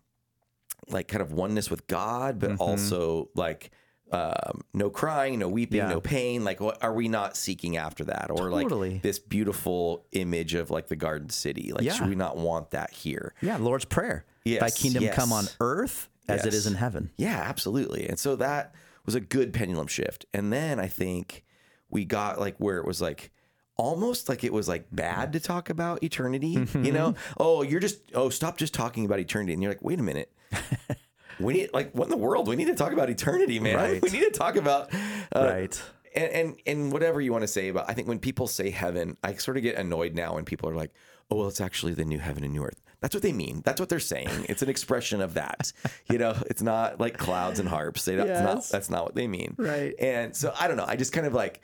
like kind of oneness with God, but mm-hmm. also like um, no crying, no weeping, Yeah. no pain. Like, what are we not seeking after that? Or Totally. like this beautiful image of like the Garden City? Like, Yeah. should we not want that here? Yeah, Lord's Prayer. Thy Yes, kingdom come on earth as it is in heaven. Yeah, absolutely. And so that was a good pendulum shift. And then I think we got like where it was like almost like it was like bad to talk about eternity, you know? Oh, you're just oh, stop just talking about eternity. And you're like, wait a minute. we need like what in the world? We need to talk about eternity, man. Right. We need to talk about uh, right. and, and and whatever you want to say about I think when people say heaven, I sort of get annoyed now when people are like, "Oh, well, it's actually the new heaven and new earth." That's what they mean. That's what they're saying. It's an expression of that. You know, it's not like clouds and harps. They, that's not that's not what they mean. Right. And so I don't know. I just kind of like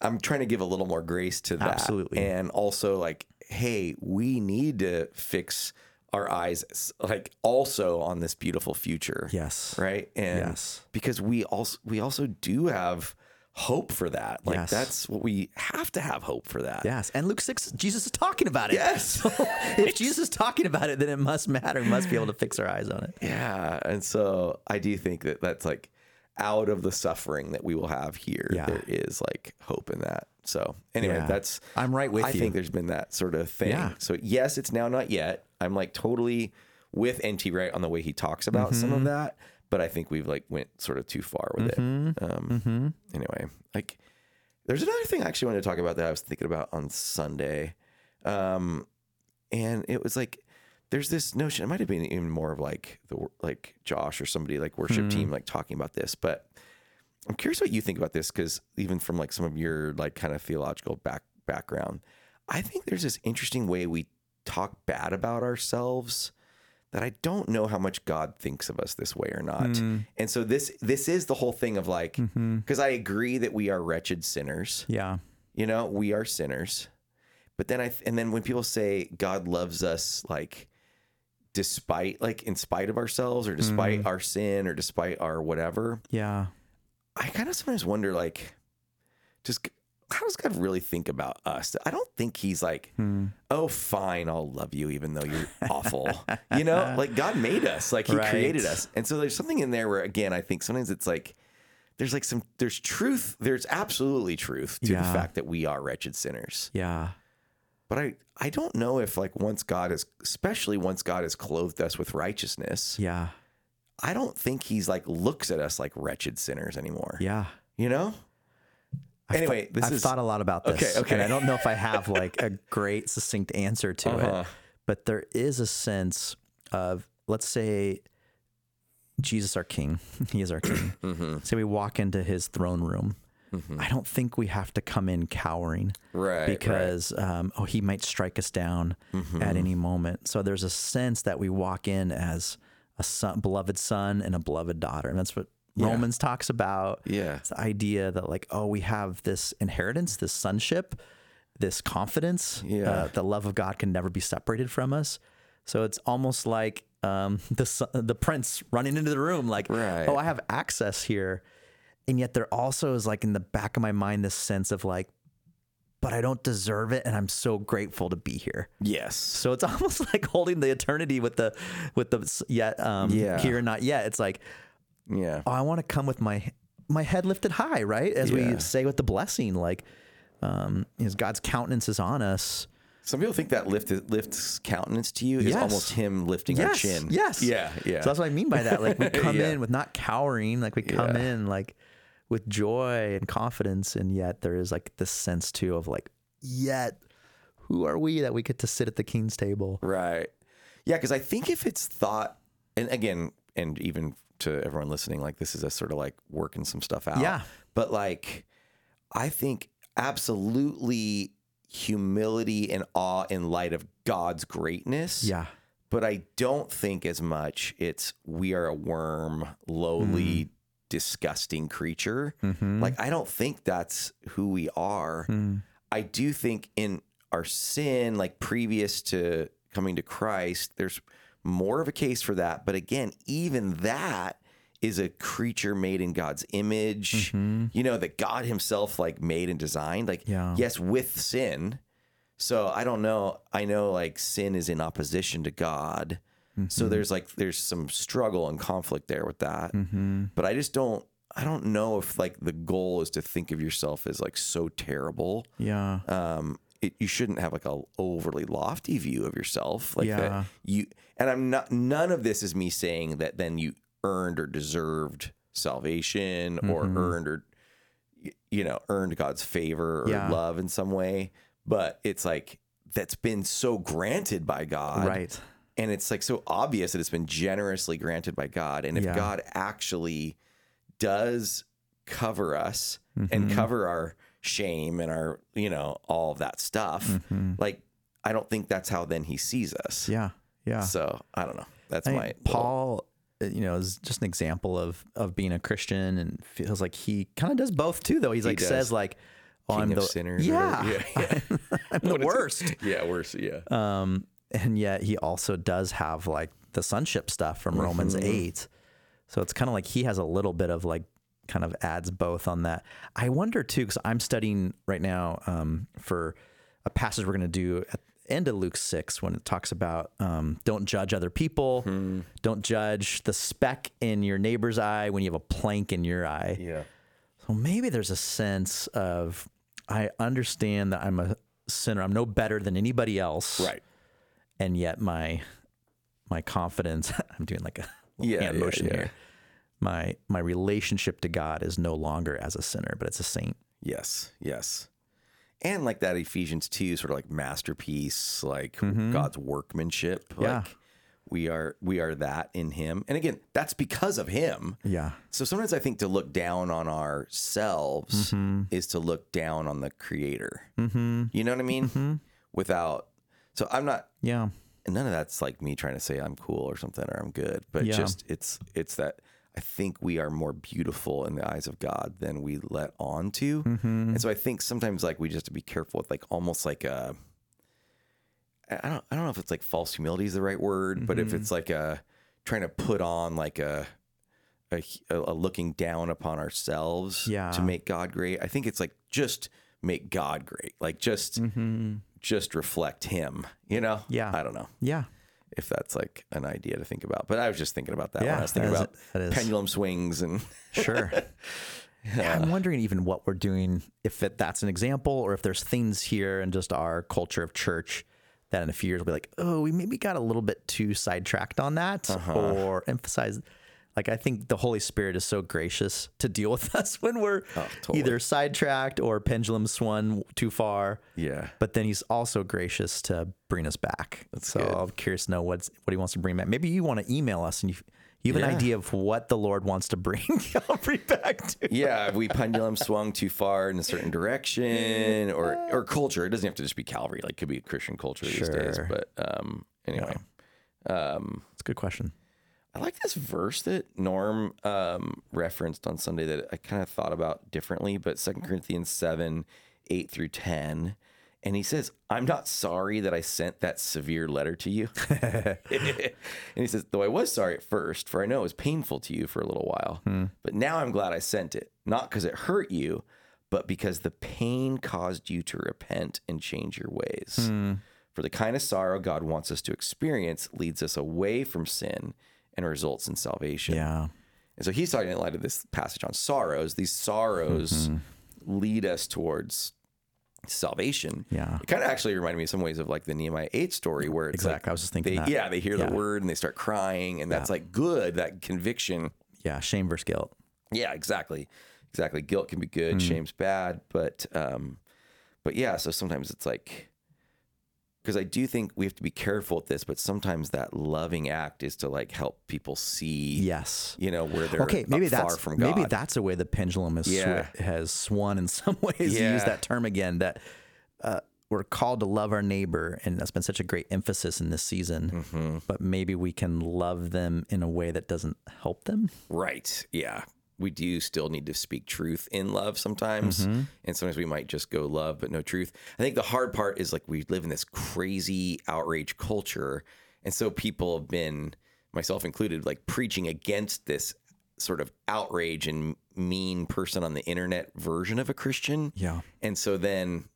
I'm trying to give a little more grace to that. Absolutely. And also like, hey, we need to fix our eyes like also on this beautiful future Yes. right and Yes. because we also we also do have hope for that like Yes. that's what we have to have hope for that Yes. And Luke 6, Jesus is talking about it. yes if Jesus is talking about it, then it must matter. We must be able to fix our eyes on it. yeah and so i do think that that's like out of the suffering that we will have here Yeah. there is like hope in that so anyway Yeah. that's I'm right with i you. think there's been that sort of thing Yeah. so yes it's now not yet i'm like totally with NT Wright on the way he talks about some Mm-hmm. of that but i think we've like went sort of too far with Mm-hmm. it um anyway like there's another thing i actually wanted to talk about that i was thinking about on sunday um and it was like there's this notion it might have been even more of like the like josh or somebody like worship team like talking about this but i'm curious what you think about this because even from like some of your like kind of theological back background i think there's this interesting way we talk bad about ourselves that I don't know how much God thinks of us this way or not. Hmm. And so this this is the whole thing of like mm-hmm. because I agree that we are wretched sinners. Yeah. You know, we are sinners. But then I and then when people say God loves us like despite like in spite of ourselves or despite hmm. our sin or despite our whatever, Yeah. I kind of sometimes wonder like just how does God really think about us? I don't think he's like, hmm. oh, fine, I'll love you even though you're awful. you know, like God made us, like He Right. created us, and so there's something in there where, again, I think sometimes it's like there's like some there's truth, there's absolutely truth to the fact that we are wretched sinners. Yeah. But I I don't know if like once God is, especially once God has clothed us with righteousness, Yeah. I don't think He's like looks at us like wretched sinners anymore. Yeah. You know. Anyway, this I've is thought a lot about this. Okay, okay. And I don't know if I have like a great succinct answer to Uh-huh. it, but there is a sense of, let's say, Jesus, our King. he is our King. Mm-hmm. Say we walk into his throne room. I don't think we have to come in cowering right right. because um, oh he might strike us down Mm-hmm. at any moment. So there's a sense that we walk in as a son, beloved son and a beloved daughter, and that's what Romans talks about. Yeah. it's the idea that like oh we have this inheritance, this sonship, this confidence. Yeah. uh, the love of God can never be separated from us. So it's almost like um, the son- the prince running into the room, like Right. oh I have access here, and yet there also is like in the back of my mind this sense of like but I don't deserve it, and I'm so grateful to be here. Yes. So it's almost like holding the eternity with the with the yet um, Yeah. here and not yet. It's like Yeah. oh, I want to come with my my head lifted high, right? As Yeah. we say with the blessing, like um, is God's countenance is on us. Some people think that lift lifts countenance to you is Yes. almost him lifting our chin. yes. Yeah. Yeah. So that's what I mean by that. Like we come Yeah. in with not cowering, like we come Yeah. in like with joy and confidence, and yet there is like this sense too of like, yet who are we that we get to sit at the king's table? Right. Yeah, because I think if it's thought, and again, and even to everyone listening, like this is a sort of like working some stuff out. Yeah. But like, I think absolutely humility and awe in light of God's greatness. Yeah. But I don't think as much it's we are a worm, lowly, mm. disgusting creature. Mm-hmm. Like, I don't think that's who we are. Mm. I do think in our sin, like previous to coming to Christ, there's more of a case for that. But again, even that is a creature made in God's image, mm-hmm. you know, that God Himself like made and designed. Like, Yeah. yes, with sin. So I don't know. I know like sin is in opposition to God, So mm-hmm. there's like there's some struggle and conflict there with that. Mm-hmm. But I just don't I don't know if like the goal is to think of yourself as like so terrible. Yeah. Um it, you shouldn't have like a overly lofty view of yourself like Yeah. that you and I'm not none of this is me saying that then you earned or deserved salvation or Mm-hmm. earned or you know earned God's favor or Yeah. love in some way but it's like that's been so granted by God right. and it's like so obvious that it's been generously granted by God. And if Yeah. God actually does cover us and Mm-hmm. cover our shame and our, you know, all of that stuff, like I don't think that's how then he sees us. Mm-hmm. Yeah. Yeah. So I don't know. That's I my little- Paul, uh, you know, is just an example of of being a Christian and feels like he kind of does both too. Though he's like does. says like, "Oh, king I'm the sinners. Yeah, yeah, yeah. I'm the worst." yeah, worse. Yeah. Um, and yet he also does have like the sonship stuff from Romans Mm-hmm. eight. So it's kind of like he has a little bit of like kind of adds both on that. I wonder too because I'm studying right now um, for a passage we're going to do at the end of Luke six when it talks about um, don't judge other people, Hmm. don't judge the speck in your neighbor's eye when you have a plank in your eye. yeah. So maybe there's a sense of I understand that I'm a sinner. I'm no better than anybody else Right. and yet my my confidence i'm doing like a Yeah, hand yeah, motion yeah. here my my relationship to god is no longer as a sinner but it's a saint Yes, yes. And like that Ephesians 2 sort of like masterpiece, like God's workmanship. Mm-hmm. Yeah. Like we are we are that in him. And again, that's because of him. yeah So sometimes I think to look down on ourselves Mm-hmm. is to look down on the creator. Mm-hmm. You know what I mean? Mm-hmm. Without so I'm not yeah and none of that's like me trying to say I'm cool or something or I'm good, but Yeah. just it's it's that I think we are more beautiful in the eyes of God than we let on to, Mm-hmm. and so I think sometimes like we just have to be careful with like almost like a I I don't I don't know if it's like false humility is the right word, but Mm-hmm. if it's like a trying to put on like a a, a looking down upon ourselves Yeah. to make God great, I think it's like just make God great, like just just reflect Him, you know? Mm-hmm. Yeah. I don't know yeah if that's like an idea to think about. But I was just thinking about that when I was thinking about is. pendulum swings and sure Yeah, i'm wondering even what we're doing if it, that's an example or if there's things here in just our culture of church that in a few years will be like oh we maybe got a little bit too sidetracked on that Uh-huh. or emphasize like i think the holy spirit is so gracious to deal with us when we're Oh, totally. either sidetracked or pendulum swung too far yeah. but then he's also gracious to bring us back. so good. I'm curious to know what's what he wants to bring back. Maybe you want to email us and you, you have an idea of what the Lord wants to bring Calvary back to. Yeah, if we pendulum swung too far in a certain direction or or culture, it doesn't have to just be Calvary. Like, it could be Christian culture these days. But um, anyway, um, It's a good question. I like this verse that Norm um, referenced on Sunday that I kind of thought about differently, but Second mm-hmm. Corinthians 7 8 through 10. And he says, I'm not sorry that I sent that severe letter to you. and he says, Though I was sorry at first, for I know it was painful to you for a little while. Hmm. But now I'm glad I sent it, not because it hurt you, but because the pain caused you to repent and change your ways. Hmm. For the kind of sorrow God wants us to experience leads us away from sin and results in salvation. Yeah. And so he's talking in light of this passage on sorrows. These sorrows Mm-hmm. lead us towards salvation. Yeah. It kind of actually reminded me in some ways of like the Nehemiah 8 story where it's Exactly. I was just thinking they, that. yeah, they hear Yeah. the word and they start crying and that's like good, that conviction. Yeah. Shame versus guilt. Yeah, exactly. Exactly. Guilt can be good, Mm. shame's bad, but um but yeah, so sometimes it's like because I do think we have to be careful with this, but sometimes that loving act is to like help people see Yes. you know, where they're Okay, maybe that's from God. maybe that's a way the pendulum has Yeah. swi- has swung in some ways. To use that term again, that uh, we're called to love our neighbor, and that's been such a great emphasis in this season. Mm-hmm. But maybe we can love them in a way that doesn't help them. Right. Yeah. We do still need to speak truth in love sometimes. Mm-hmm. And sometimes we might just go love, but no truth. I think the hard part is like we live in this crazy outrage culture. And so people have been, myself included, like preaching against this sort of outrage and mean person on the internet version of a Christian. Yeah. And so then,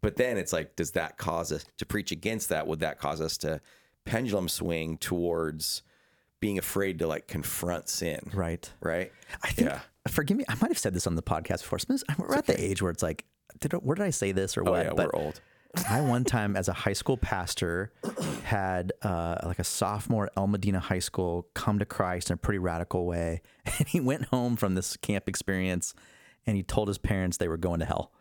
but then it's like, does that cause us to preach against that? Would that cause us to pendulum swing towards being afraid to like confront sin. Right. Right. I think. Yeah. Forgive me. I might have said this on the podcast before. We're at the age where it's like, did where did I say this or Oh what? yeah, But we're old. I one time as a high school pastor had uh, like a sophomore at El Modena High School come to Christ in a pretty radical way, and he went home from this camp experience, and he told his parents they were going to hell.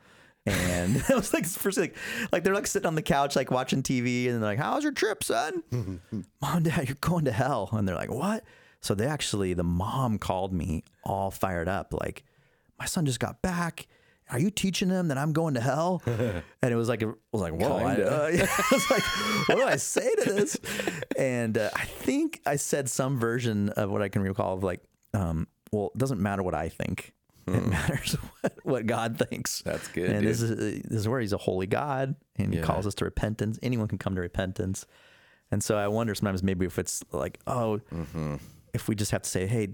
And it was like first like like they're like sitting on the couch like watching TV and they're like, "How's your trip, son?" "Mom, Dad, you're going to hell." And they're like, "What?" So they actually the mom called me all fired up like, "My son just got back. Are you teaching him that I'm going to hell?" And it was like, it was like, whoa. I, uh, yeah, I was like, what do I say to this? And uh, I think I said some version of what I can recall of like, um, well, it doesn't matter what I think. It matters what, what God thinks. Hmm. That's good, And this is this is where He's a holy God, and He Yeah. calls us to repentance. Anyone can come to repentance. And so I wonder sometimes maybe if it's like, oh, Mm-hmm. if we just have to say, hey,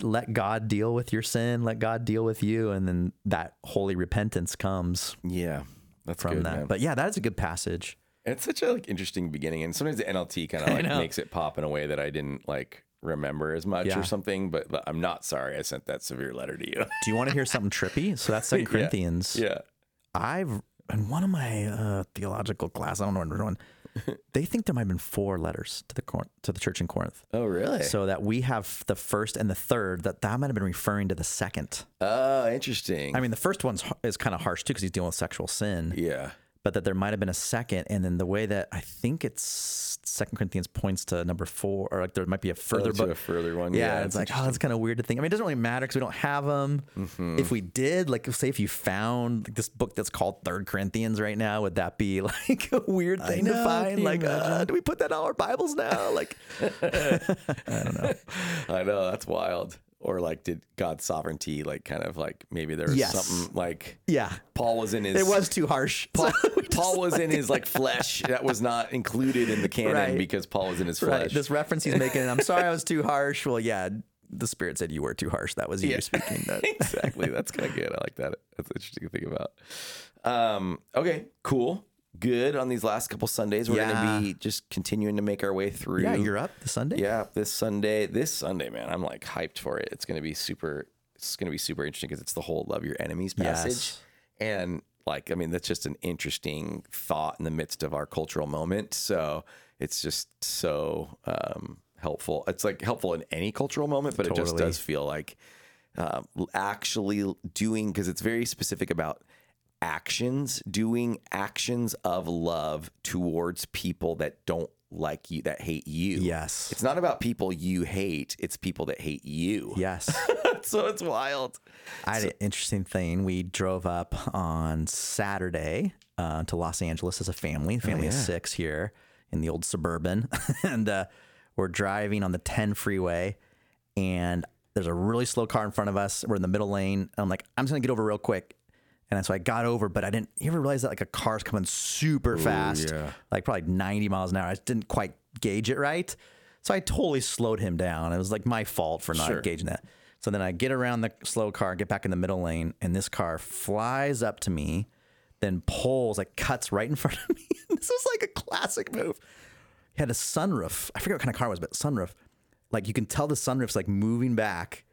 let God deal with your sin, let God deal with you, and then that holy repentance comes Yeah. That's from good, that. man. But yeah, that is a good passage. It's such a like interesting beginning, and sometimes the NLT kind of like makes it pop in a way that I didn't like remember as much Yeah. or something. But, but I'm not sorry I sent that severe letter to you. Do you want to hear something trippy? So that's Second Yeah. Corinthians. yeah. I've in one of my uh, theological class, I don't know which one. They think there might have been four letters to the Cor- to the church in Corinth. Oh really? So that we have the first and the third. That that might have been referring to the second. oh, interesting. I mean, the first one's is kind of harsh too because he's dealing with sexual sin. yeah. But that there might have been a second, and then the way that I think it's Second Corinthians points to number four, or like there might be a further Oh, a further one. Yeah, Yeah, it's like, oh, that's kind of weird to think. I mean, it doesn't really matter because we don't have them. Mm-hmm. If we did, like, say if you found like, this book that's called Third Corinthians right now, would that be like a weird thing know, to find? Like, uh, do we put that in all our Bibles now? Like, I don't know. I know that's wild. Or like, did God's sovereignty like kind of like maybe there was Yes. something like yeah, Paul was in his it was too harsh. Paul, So Paul was in his like flesh that was not included in the canon Right. because Paul was in his right. flesh. This reference he's making, I'm sorry I was too harsh. Well, yeah, the Spirit said you were too harsh. That was you Yeah. speaking. That exactly. That's kind of good. I like that. That's interesting to think about. Um, okay, cool. Good. On these last couple Sundays, we're Yeah. going to be just continuing to make our way through. yeah, you're up this Sunday. Yeah, this Sunday. This Sunday, man, I'm like hyped for it. It's going to be super. It's going to be super interesting because it's the whole love your enemies passage, Yes. and like, I mean, that's just an interesting thought in the midst of our cultural moment. So it's just so um, helpful. It's like helpful in any cultural moment, but it just does feel like um, actually doing because it's very specific about actions, doing actions of love towards people that don't like you, that hate you. Yes. It's not about people you hate, it's people that hate you. Yes. so it's wild. I had an interesting thing. We drove up on Saturday uh, to Los Angeles as a family. The family of six here in the old suburban, and uh, we're driving on the 10 freeway, and there's a really slow car in front of us. We're in the middle lane. And I'm like, I'm just gonna get over real quick. And so I got over, but I didn't. You ever realize that like a car's coming super fast, yeah. like probably 90 miles an hour. I just didn't quite gauge it right, so I totally slowed him down. It was like my fault for not Sure. gauging that. So then I get around the slow car, get back in the middle lane, and this car flies up to me, then pulls, like cuts right in front of me. this was like a classic move. He had a sunroof. I forget what kind of car it was, but sunroof. Like you can tell the sunroof's like moving back.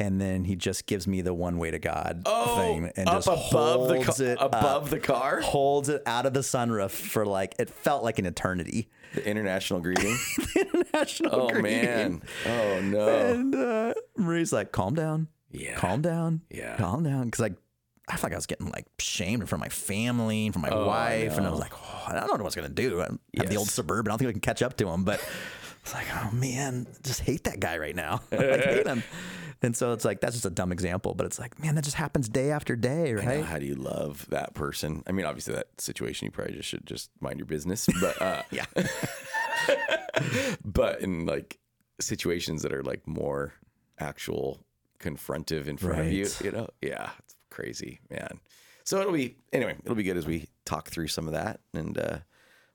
And then he just gives me the one way to God thing and up just above the holds ca- it above up, the car? holds it out of the sunroof for like it felt like an eternity. The international greeting. the International oh greeting. man. Oh no. And uh, Marie's like, calm down. Yeah. Calm down. Yeah. Calm down. Because like, I felt like I was getting like shamed in front of my family and from my wife. And I was like, oh, I don't know what I was going to do. I have the old suburban. I don't think I can catch up to him. But it's like, oh man, just hate that guy right now. like, hate him. And so it's like, that's just a dumb example. But it's like, man, that just happens day after day, right? How do you love that person? I mean, obviously, that situation you probably just should just mind your business. But uh, Yeah. but in like situations that are like more actual confrontive in front of you, you know, yeah, it's crazy, man. So it'll be anyway. It'll be good as we talk through some of that, and uh,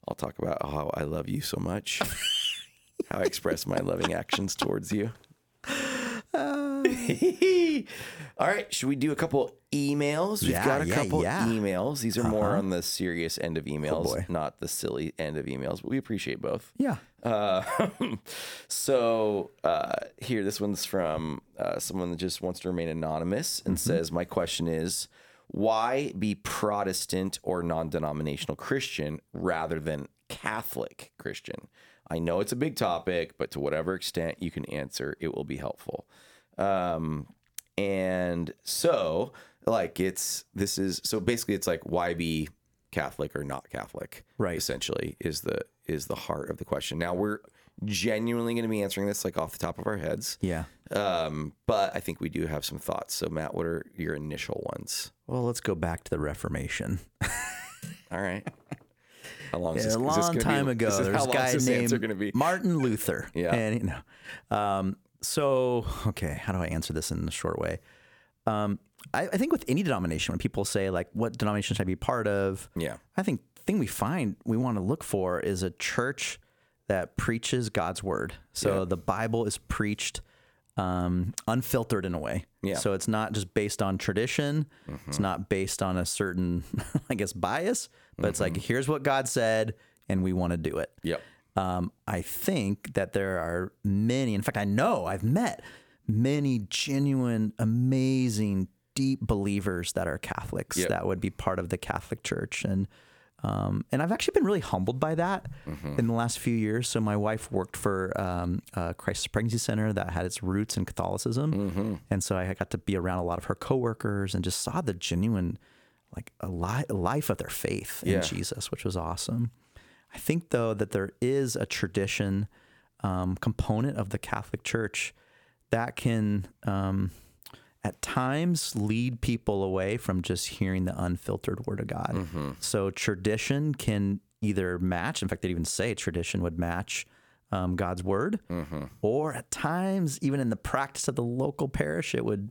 I'll talk about how I love you so much, how I express my loving actions towards you. All right, should we do a couple emails? We've Yeah, got a yeah, couple yeah. Uh-huh. emails. These are more on the serious end of emails, boy. not the silly end of emails, but we appreciate both. Yeah. Uh, so uh, here, this one's from uh, someone that just wants to remain anonymous and says, "My question is, why be Protestant or non-denominational Christian rather than Catholic Christian? I know it's a big topic, but to whatever extent you can answer, it will be helpful." Um, and so, like, it's this is so basically, it's like why be Catholic or not Catholic? Right. Essentially, is the is the heart of the question. Now we're genuinely going to be answering this like off the top of our heads. Yeah. Um, but I think we do have some thoughts. So Matt, what are your initial ones? Well, let's go back to the Reformation. All right. How long is this? a is this time be, ago, there's a guy is this answer named? Martin Luther. Yeah. And, you know, um, so, okay, how do I answer this in a short way? Um, I, I think with any denomination, when people say, like, what denomination should I be part of? Yeah. I think the thing we find we want to look for is a church that preaches God's word. So Yeah. the Bible is preached um, unfiltered in a way. Yeah. Mm-hmm. So it's not just based on tradition. It's not based on a certain, I guess, bias, but it's Mm-hmm. like, here's what God said, and we want to do it. Yep. Um, I think that there are many, in fact, I know I've met many genuine, amazing, deep believers that are Catholics Yep. that would be part of the Catholic Church. And um, and I've actually been really humbled by that in the last few years. So my wife worked for um, uh, Crisis Pregnancy Center that had its roots in Catholicism, and so I got to be around a lot of her coworkers and just saw the genuine, like a li- life of their faith in Jesus, which was awesome. I think though that there is a tradition um, component of the Catholic Church that can um, at times lead people away from just hearing the unfiltered word of God. So tradition can either match, in fact, they'd even say tradition would match um, God's word, or at times, even in the practice of the local parish, it would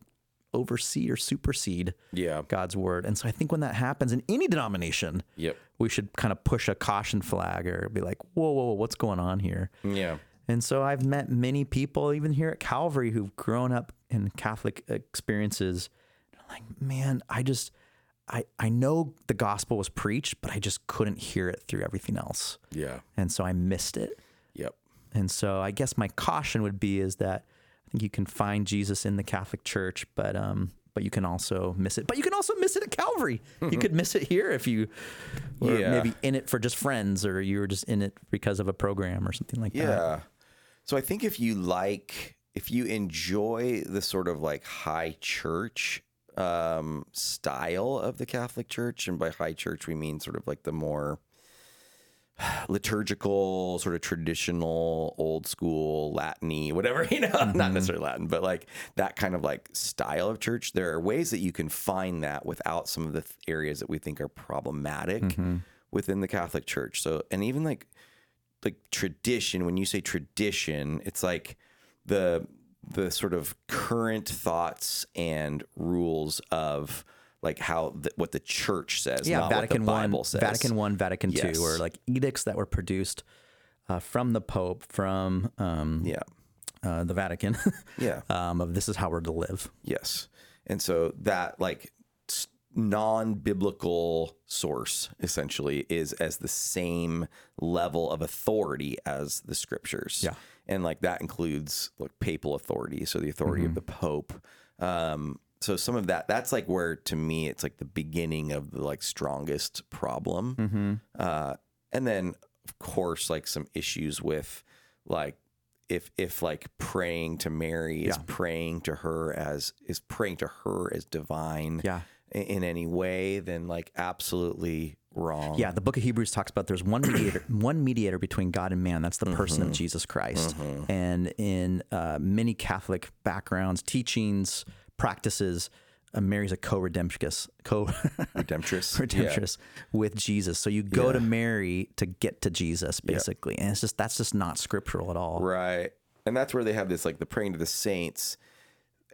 oversee or supersede Yeah. God's word. And so I think when that happens in any denomination, Yep. we should kind of push a caution flag or be like, whoa, whoa, whoa what's going on here? Yeah. And so I've met many people, even here at Calvary, who've grown up in Catholic experiences. Like, man, I just, I, I know the gospel was preached, but I just couldn't hear it through everything else. Yeah. And so I missed it. Yep. And so I guess my caution would be is that you can find Jesus in the Catholic Church, but um, but you can also miss it. But you can also miss it at Calvary. you could miss it here if you were Yeah. maybe in it for just friends, or you were just in it because of a program or something like that. Yeah. So I think if you like, if you enjoy the sort of like high church um, style of the Catholic Church, and by high church we mean sort of like the more liturgical, sort of traditional, old school, Latin whatever, you know, not mm-hmm. necessarily Latin, but like that kind of like style of church. There are ways that you can find that without some of the th- areas that we think are problematic mm-hmm. within the Catholic Church. So, and even like like tradition when you say tradition it's like the the sort of current thoughts and rules of like how the, what the church says yeah, not Vatican what the One, bible says. Vatican One, Vatican Yes. Two, or like edicts that were produced uh, from the Pope, from um, yeah. uh, the Vatican, yeah. Um, of this is how we're to live. yes. And so that like non-biblical source essentially is as the same level of authority as the scriptures. Yeah. and like that includes like papal authority so the authority of the pope. Um so some of that that's like where to me it's like the beginning of the like strongest problem uh and then of course like some issues with like if if like praying to Mary is Yeah. praying to her as is praying to her as divine Yeah. in any way then like absolutely wrong Yeah, the book of Hebrews talks about there's one mediator, one mediator between God and man. That's the person Mm-hmm. of Jesus Christ. And in uh, many Catholic backgrounds, teachings, practices, uh, Mary's a co-redemptrix, co redemptress Yeah. redemptress with Jesus. So you go to Mary to get to Jesus, basically, and it's just that's just not scriptural at all. Right. And that's where they have this like the praying to the saints.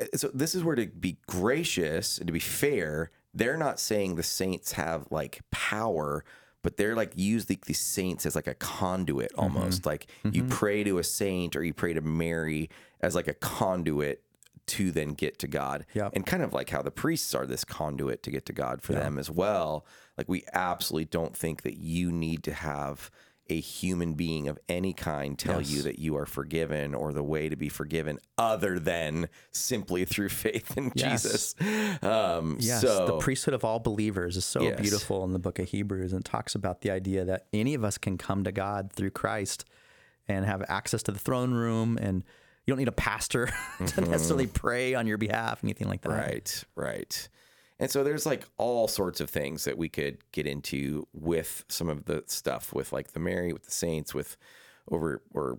Uh, So this is where to be gracious and to be fair, they're not saying the saints have like power, but they're like use the, these saints as like a conduit almost. Like you pray to a saint or you pray to Mary as like a conduit to then get to God. Yep. And kind of like how the priests are this conduit to get to God for them as well. Like we absolutely don't think that you need to have a human being of any kind tell you that you are forgiven or the way to be forgiven other than simply through faith in Yes. Jesus. Um, Yes, so the priesthood of all believers is so Yes. beautiful in the book of Hebrews and talks about the idea that any of us can come to God through Christ and have access to the throne room and you don't need a pastor to mm-hmm. necessarily pray on your behalf, anything like that. Right, right. And so there's like all sorts of things that we could get into with some of the stuff with like the Mary, with the saints, with over or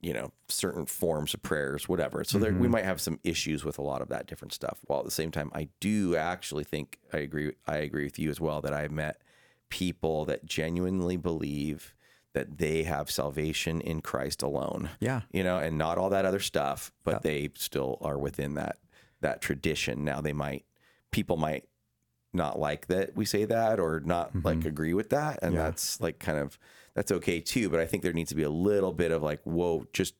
you know certain forms of prayers, whatever. So there, we mm-hmm. might have some issues with a lot of that different stuff. While at the same time, I do actually think I agree. I agree with you as well that I've met people that genuinely believe that they have salvation in Christ alone Yeah. you know, and not all that other stuff, but they still are within that that tradition. Now they might people might not like that we say that or not like mm-hmm. agree with that, and that's like kind of that's okay too. But I think there needs to be a little bit of like, whoa, just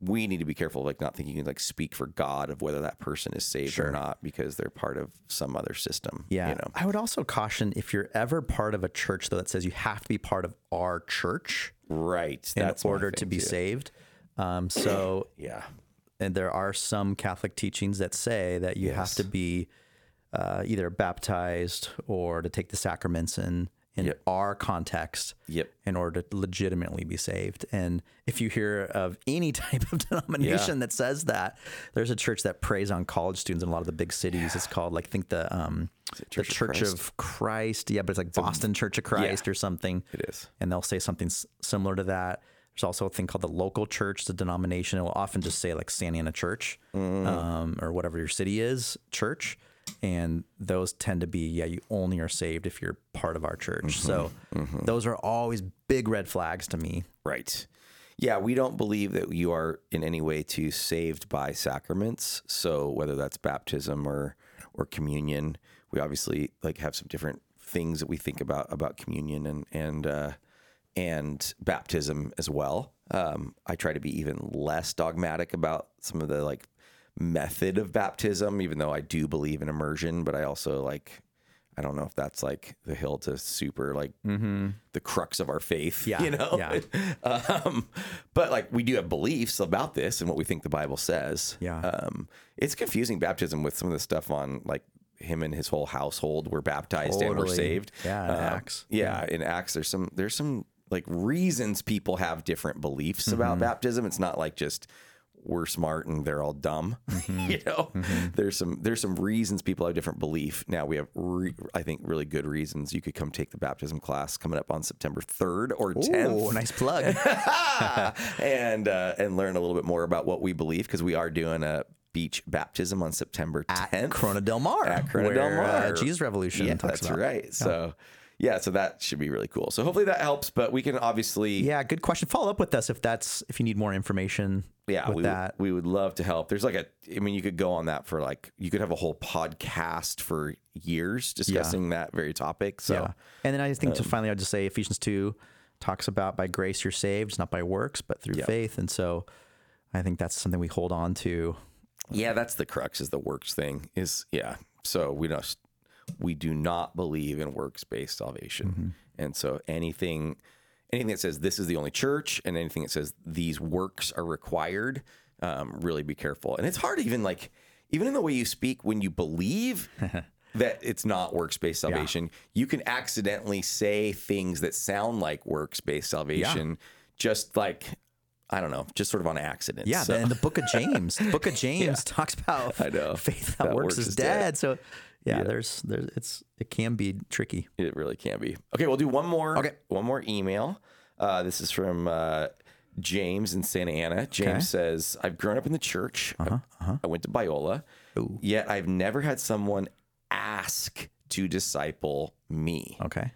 we need to be careful, like not thinking you can like speak for God of whether that person is saved or not because they're part of some other system. Yeah. you know, I would also caution if you're ever part of a church though that says you have to be part of our church right? in That's order to be too. saved. Um, so Yeah, and there are some Catholic teachings that say that you have to be uh, either baptized or to take the sacraments in in Yep. our context Yep. in order to legitimately be saved. And if you hear of any type of denomination that says that, there's a church that preys on college students in a lot of the big cities. It's called like I think the um the Church of Church Christ? of Christ. Yeah, but it's like Boston Church of Christ or something. it is. And they'll say something s- similar to that. There's also a thing called the local church, the denomination. It will often just say like Santa Ana Church um, or whatever your city is, church. And those tend to be, yeah, you only are saved if you're part of our church. So those are always big red flags to me. Right. Yeah, we don't believe that you are in any way too saved by sacraments. So whether that's baptism or or communion, we obviously like have some different things that we think about about communion and and uh, and baptism as well. Um, I try to be even less dogmatic about some of the like method of baptism, even though I do believe in immersion. But I also like I don't know if that's like the hill to super like the crux of our faith. Yeah, you know. yeah. um, but like we do have beliefs about this and what we think the Bible says. Yeah. Um, it's confusing baptism with some of the stuff on like him and his whole household were baptized and were saved. Yeah, in Um, Acts. Yeah, in Acts, there's some there's some like reasons people have different beliefs Mm-hmm. about baptism. It's not like just we're smart and they're all dumb. Mm-hmm. you know, there's some there's some reasons people have different belief. Now we have re, I think really good reasons. You could come take the baptism class coming up on September 3rd or 10th Oh, nice plug. and uh, and learn a little bit more about what we believe because we are doing a beach baptism on September 10th At Corona Del Mar. At Corona Del where, uh, Mar. Jesus Revolution Yeah, that's about. right. So yeah, so that should be really cool. So hopefully that helps. But we can obviously Yeah, good question. Follow up with us if that's if you need more information. Yeah we, that. we would love to help. There's like a I mean you could go on that for like you could have a whole podcast for years discussing that very topic. So Yeah. And then I think Um, to finally, I'd just say Ephesians 2 talks about by grace you're saved, not by works, but through Yeah. faith. And so I think that's something we hold on to. Yeah, that's the crux is the works thing. Is yeah. So we don't we do not believe in works based salvation. And so anything anything that says this is the only church and anything that says these works are required, um, really be careful. And it's hard even like even in the way you speak when you believe that it's not works based salvation, you can accidentally say things that sound like works based salvation just like I don't know, just sort of on accident. Yeah. So- And the book of James, the book of James talks about I know. faith that, That works, works is is dead. dead. So yeah, there's, there's, it's, it can be tricky. It really can be. Okay, we'll do one more. Okay. one more email. Uh, this is from uh, James in Santa Ana. James Okay. says, "I've grown up in the church. I- I, went to Biola, yet I've never had someone ask to disciple me. Okay.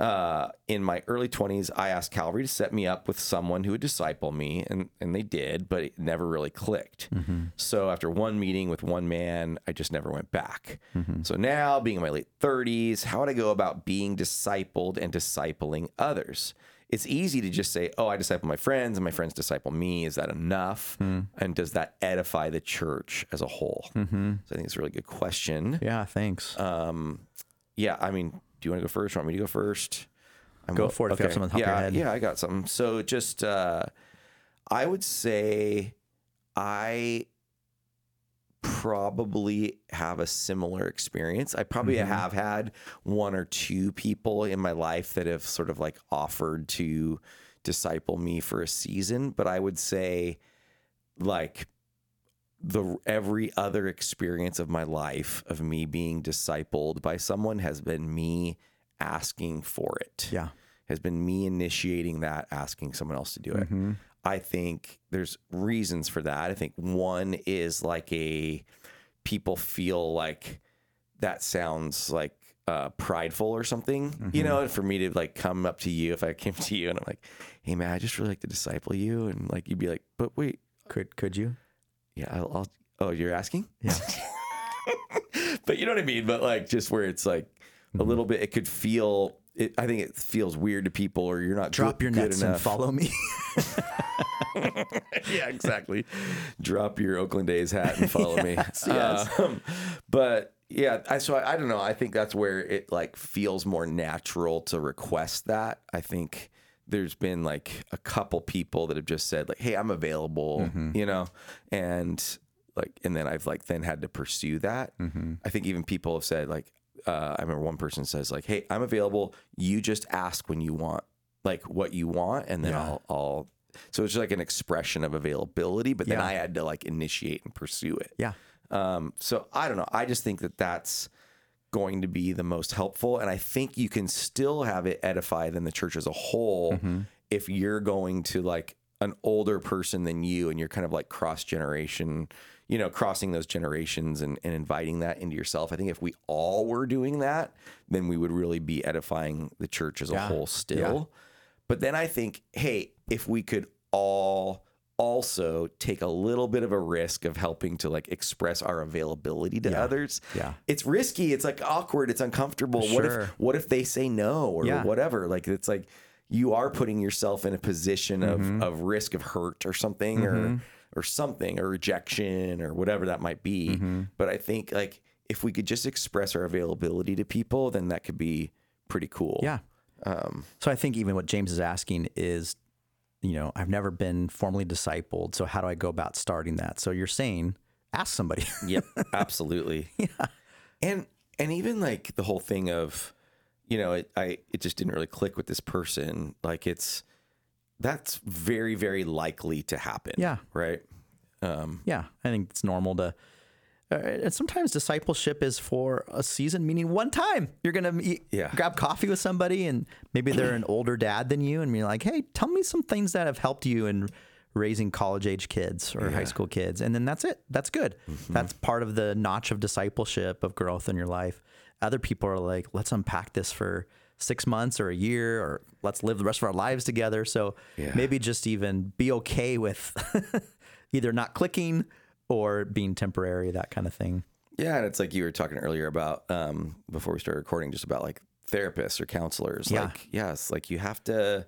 Uh, in my early 20s, I asked Calvary to set me up with someone who would disciple me, and, and they did, but it never really clicked. So after one meeting with one man, I just never went back. So now, being in my late 30s, how would I go about being discipled and discipling others? it's easy to just say, "Oh, I disciple my friends, and my friends disciple me." Is that enough? And does that edify the church as a whole? Mm-hmm. So I think it's a really good question. Yeah, thanks. Yeah, I mean, do you want to go first? Want me to go first? I'm Go for it if you have something on top of yeah. Yeah, I got something. So just, uh, I would say I probably have a similar experience. I probably Mm-hmm. have had one or two people in my life that have sort of like offered to disciple me for a season, but I would say like the every other experience of my life of me being discipled by someone has been me asking for it yeah. has been me initiating that, asking someone else to do it. I think there's reasons for that. I think one is like a people feel like that sounds like uh, prideful or something, you know, for me to like come up to you if I came to you and I'm like, hey man, I just really like to disciple you. And like, you'd be like, but wait, Could could you? Yeah, I'll, I'll oh, you're asking? Yeah. but you know what I mean? But like, just where it's like Mm-hmm. a little bit, it could feel, it, I think it feels weird to people or you're not Drop good- your nets and follow me. yeah, exactly. Drop your Oakland A's hat and follow me. Yes, yes. Um, but yeah, I, so I, I don't know. I think that's where it like feels more natural to request that. I think there's been like a couple people that have just said like, "Hey, I'm available," Mm-hmm. you know, and like, and then I've like then had to pursue that. Mm-hmm. I think even people have said like, uh, I remember one person says like, "Hey, I'm available. You just ask when you want." Like what you want, and then Yeah. I'll, I'll so it's just like an expression of availability, but then Yeah. I had to like initiate and pursue it. yeah. Um, so I don't know. I just think that that's going to be the most helpful, and I think you can still have it edify than the church as a whole Mm-hmm. if you're going to like an older person than you, and you're kind of like cross generation. You know, crossing those generations and, and inviting that into yourself. I think if we all were doing that, then we would really be edifying the church as a whole still. But then I think, hey, if we could all also take a little bit of a risk of helping to like express our availability to Yeah. others. Yeah. It's risky, it's like awkward, it's uncomfortable. What Sure. if what if they say no or Yeah. whatever? Like it's like you are putting yourself in a position Mm-hmm. of of risk of hurt or something or or something or rejection or whatever that might be. Mm-hmm. But I think like if we could just express our availability to people, then that could be pretty cool. Yeah. Um, So I think even what James is asking is, you know, I've never been formally discipled. So how do I go about starting that? So you're saying, ask somebody. Yep, absolutely. yeah. And and even like the whole thing of, you know, it I it just didn't really click with this person. Like it's that's very very likely to happen. Yeah. Right. Um, yeah, I think it's normal to. Uh, and sometimes discipleship is for a season, meaning one time you're gonna eat, Yeah. grab coffee with somebody, and maybe they're an older dad than you, and you're like, "Hey, tell me some things that have helped you in raising college age kids or high school kids," and then that's it. That's good. That's part of the notch of discipleship of growth in your life. Other people are like, "Let's unpack this for." Six months or a year, or let's live the rest of our lives together. So Yeah. maybe just even be okay with either not clicking or being temporary, that kind of thing. Yeah, and it's like you were talking earlier about um, before we started recording, just about like therapists or counselors. Yeah. Like, yes, like you have to,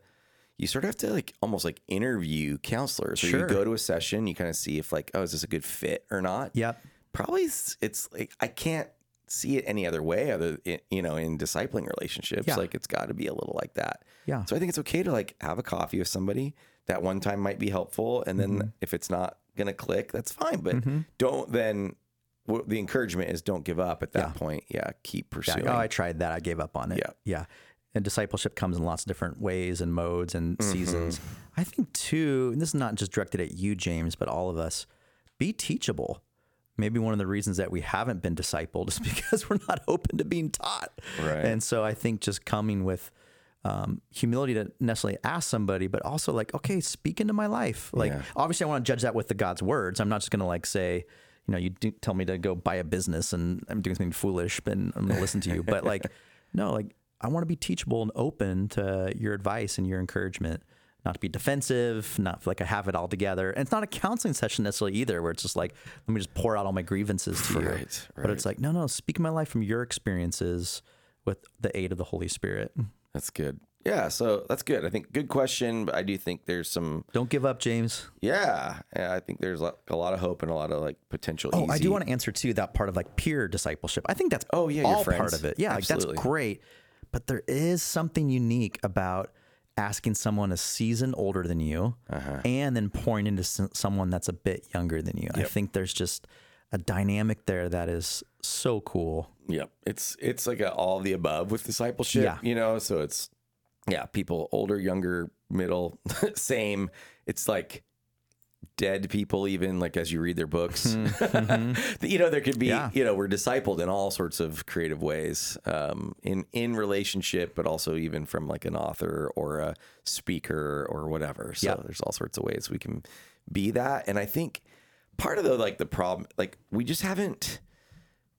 you sort of have to like almost like interview counselors. So Sure. you go to a session, you kind of see if like, oh, is this a good fit or not? Yep. Probably it's, like I can't see it any other way other you know in discipling relationships. Yeah. Like it's got to be a little like that. Yeah. So I think it's okay to like have a coffee with somebody that one time might be helpful, and then Mm-hmm. if it's not gonna click, that's fine. But don't then. w- The encouragement is don't give up at that Yeah. point. Yeah, keep Yeah. pursuing. Oh, I tried that. I gave up on it. Yeah. Yeah. And discipleship comes in lots of different ways and modes and Mm-hmm. seasons. I think too, and this is not just directed at you, James, but all of us, be teachable. Maybe one of the reasons that we haven't been discipled is because we're not open to being taught. Right. And so I think just coming with um, humility to necessarily ask somebody, but also like, okay, speak into my life. Like, Yeah. obviously, I want to judge that with the God's words. I'm not just going to like say, you know, you do tell me to go buy a business and I'm doing something foolish, but I'm going to listen to you. But like, no, like I want to be teachable and open to your advice and your encouragement. Not to be defensive, not like I have it all together. And it's not a counseling session necessarily either, where it's just like, let me just pour out all my grievances to you. Right, But it's like, no, no, speak my life from your experiences with the aid of the Holy Spirit. That's good. yeah, so that's good. I think good question, but I do think there's some. Don't give up, James. Yeah, yeah I think there's like a lot of hope and a lot of like potential. Oh, I do want to answer too that part of like peer discipleship. I think that's Oh, yeah, your all part of it. Yeah, like, that's great. But there is something unique about asking someone a season older than you Uh-huh. and then pouring into someone that's a bit younger than you. I think there's just a dynamic there that is so cool. Yep. It's it's like a all the above with discipleship. Yeah. You know, so it's yeah, people older, younger, middle, same. It's like dead people even like as you read their books. you know, there could be, Yeah. you know, we're discipled in all sorts of creative ways. Um in in relationship, but also even from like an author or a speaker or whatever. So Yeah. there's all sorts of ways we can be that. And I think part of the like the problem like we just haven't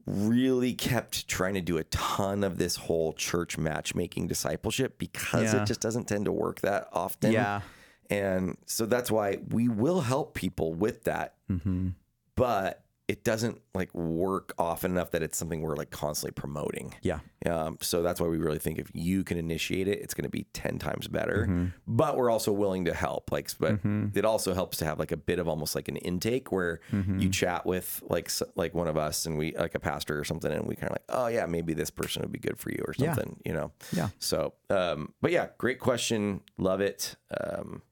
really kept trying to do a ton of this whole church matchmaking discipleship because Yeah. it just doesn't tend to work that often. Yeah. And so that's why we will help people with that. Mm-hmm. But it doesn't like work often enough that it's something we're like constantly promoting. Yeah. Um, so that's why we really think if you can initiate it, it's going to be 10 times better. Mm-hmm. But we're also willing to help. Like, but it also helps to have like a bit of almost like an intake where Mm-hmm. you chat with like, like one of us and we, like a pastor or something, and we kind of like, oh, yeah, maybe this person would be good for you or Yeah. something, you know? Yeah. So, um, but yeah, great question. Love it. Um,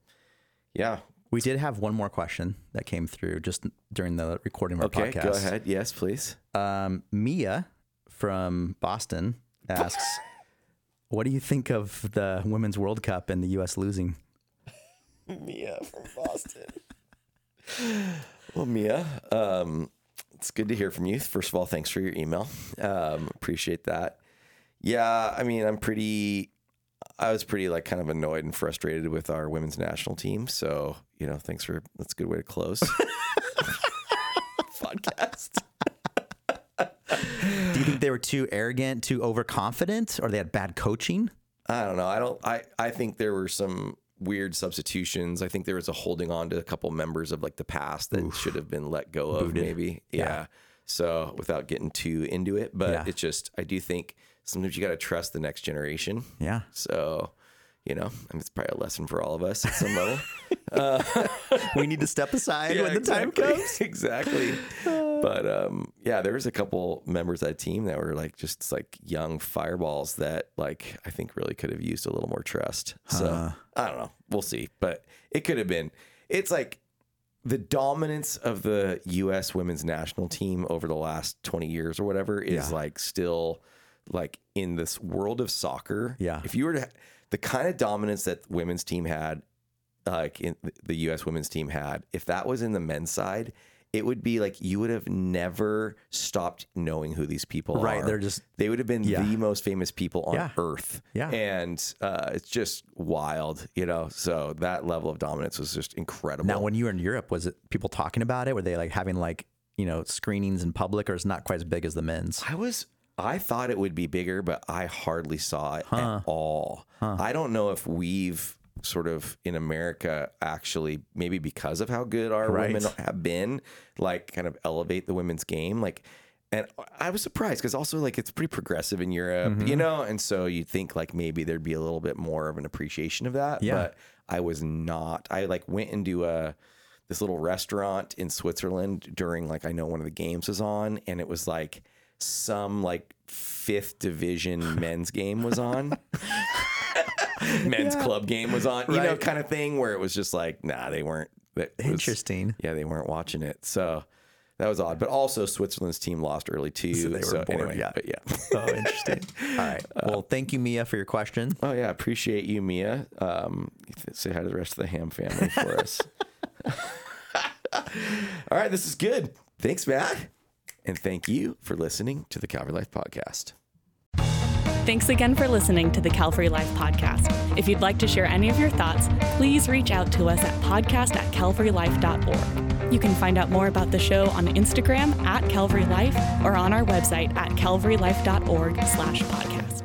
yeah. We did have one more question that came through just during the recording of our Okay. podcast. Go ahead. Yes, please. Um, Mia from Boston asks, "What do you think of the Women's World Cup and the U.S. losing?" Mia from Boston. well, Mia, um, it's good to hear from you. First of all, thanks for your email. Um, appreciate that. Yeah, I mean, I'm pretty. I was pretty like kind of annoyed and frustrated with our women's national team. So you know, thanks for that's a good way to close podcast. Do you think they were too arrogant, too overconfident, or they had bad coaching? I don't know. I don't. I I think there were some weird substitutions. I think there was a holding on to a couple members of like the past that should have been let go of. Maybe. Yeah. So without getting too into it, but Yeah. it's just I do think sometimes you got to trust the next generation. Yeah, So. You know, I mean, it's probably a lesson for all of us at some level. we need to step aside when the time comes. exactly. But um, yeah, there was a couple members of that team that were like just like young fireballs that like I think really could have used a little more trust. So I don't know. We'll see. But it could have been. It's like the dominance of the U.S. women's national team over the last 20 years or whatever is Yeah. like still like in this world of soccer. Yeah. If you were to, the kind of dominance that women's team had, like in the U.S. women's team had, if that was in the men's side, it would be like you would have never stopped knowing who these people are. Right, they're just- they would have been Yeah. the most famous people on Yeah. earth. Yeah. and uh, it's just wild, you know. So that level of dominance was just incredible. Now, when you were in Europe, was it people talking about it? Were they like having like you know screenings in public, or is not quite as big as the men's? I was I thought it would be bigger, but I hardly saw it at all. I don't know if we've sort of in America actually maybe because of how good our Right. women have been, like kind of elevate the women's game. Like and I was surprised because also like it's pretty progressive in Europe, Mm-hmm. you know, and so you'd think like maybe there'd be a little bit more of an appreciation of that. Yeah. But I was not. I like went into a this little restaurant in Switzerland during like I know one of the games was on, and it was like some like fifth division men's game was on. men's club game was on, you know, kind of thing where it was just like, nah, they weren't. Was- Interesting. Yeah, they weren't watching it, so that was odd. But also, Switzerland's team lost early too. So they were bored, anyway, yeah. but yeah. Oh, interesting. All right. Well, thank you, Mia, for your question. Oh yeah, appreciate you, Mia. Um, say hi to the rest of the Hamm family for us. All right, this is good. Thanks, Matt, and thank you for listening to the Calvary Life podcast. Thanks again for listening to the Calvary Life podcast. If you'd like to share any of your thoughts, please reach out to us at podcast at calvarylife.org. You can find out more about the show on Instagram at Calvary Life or on our website at calvarylife.org slash podcast.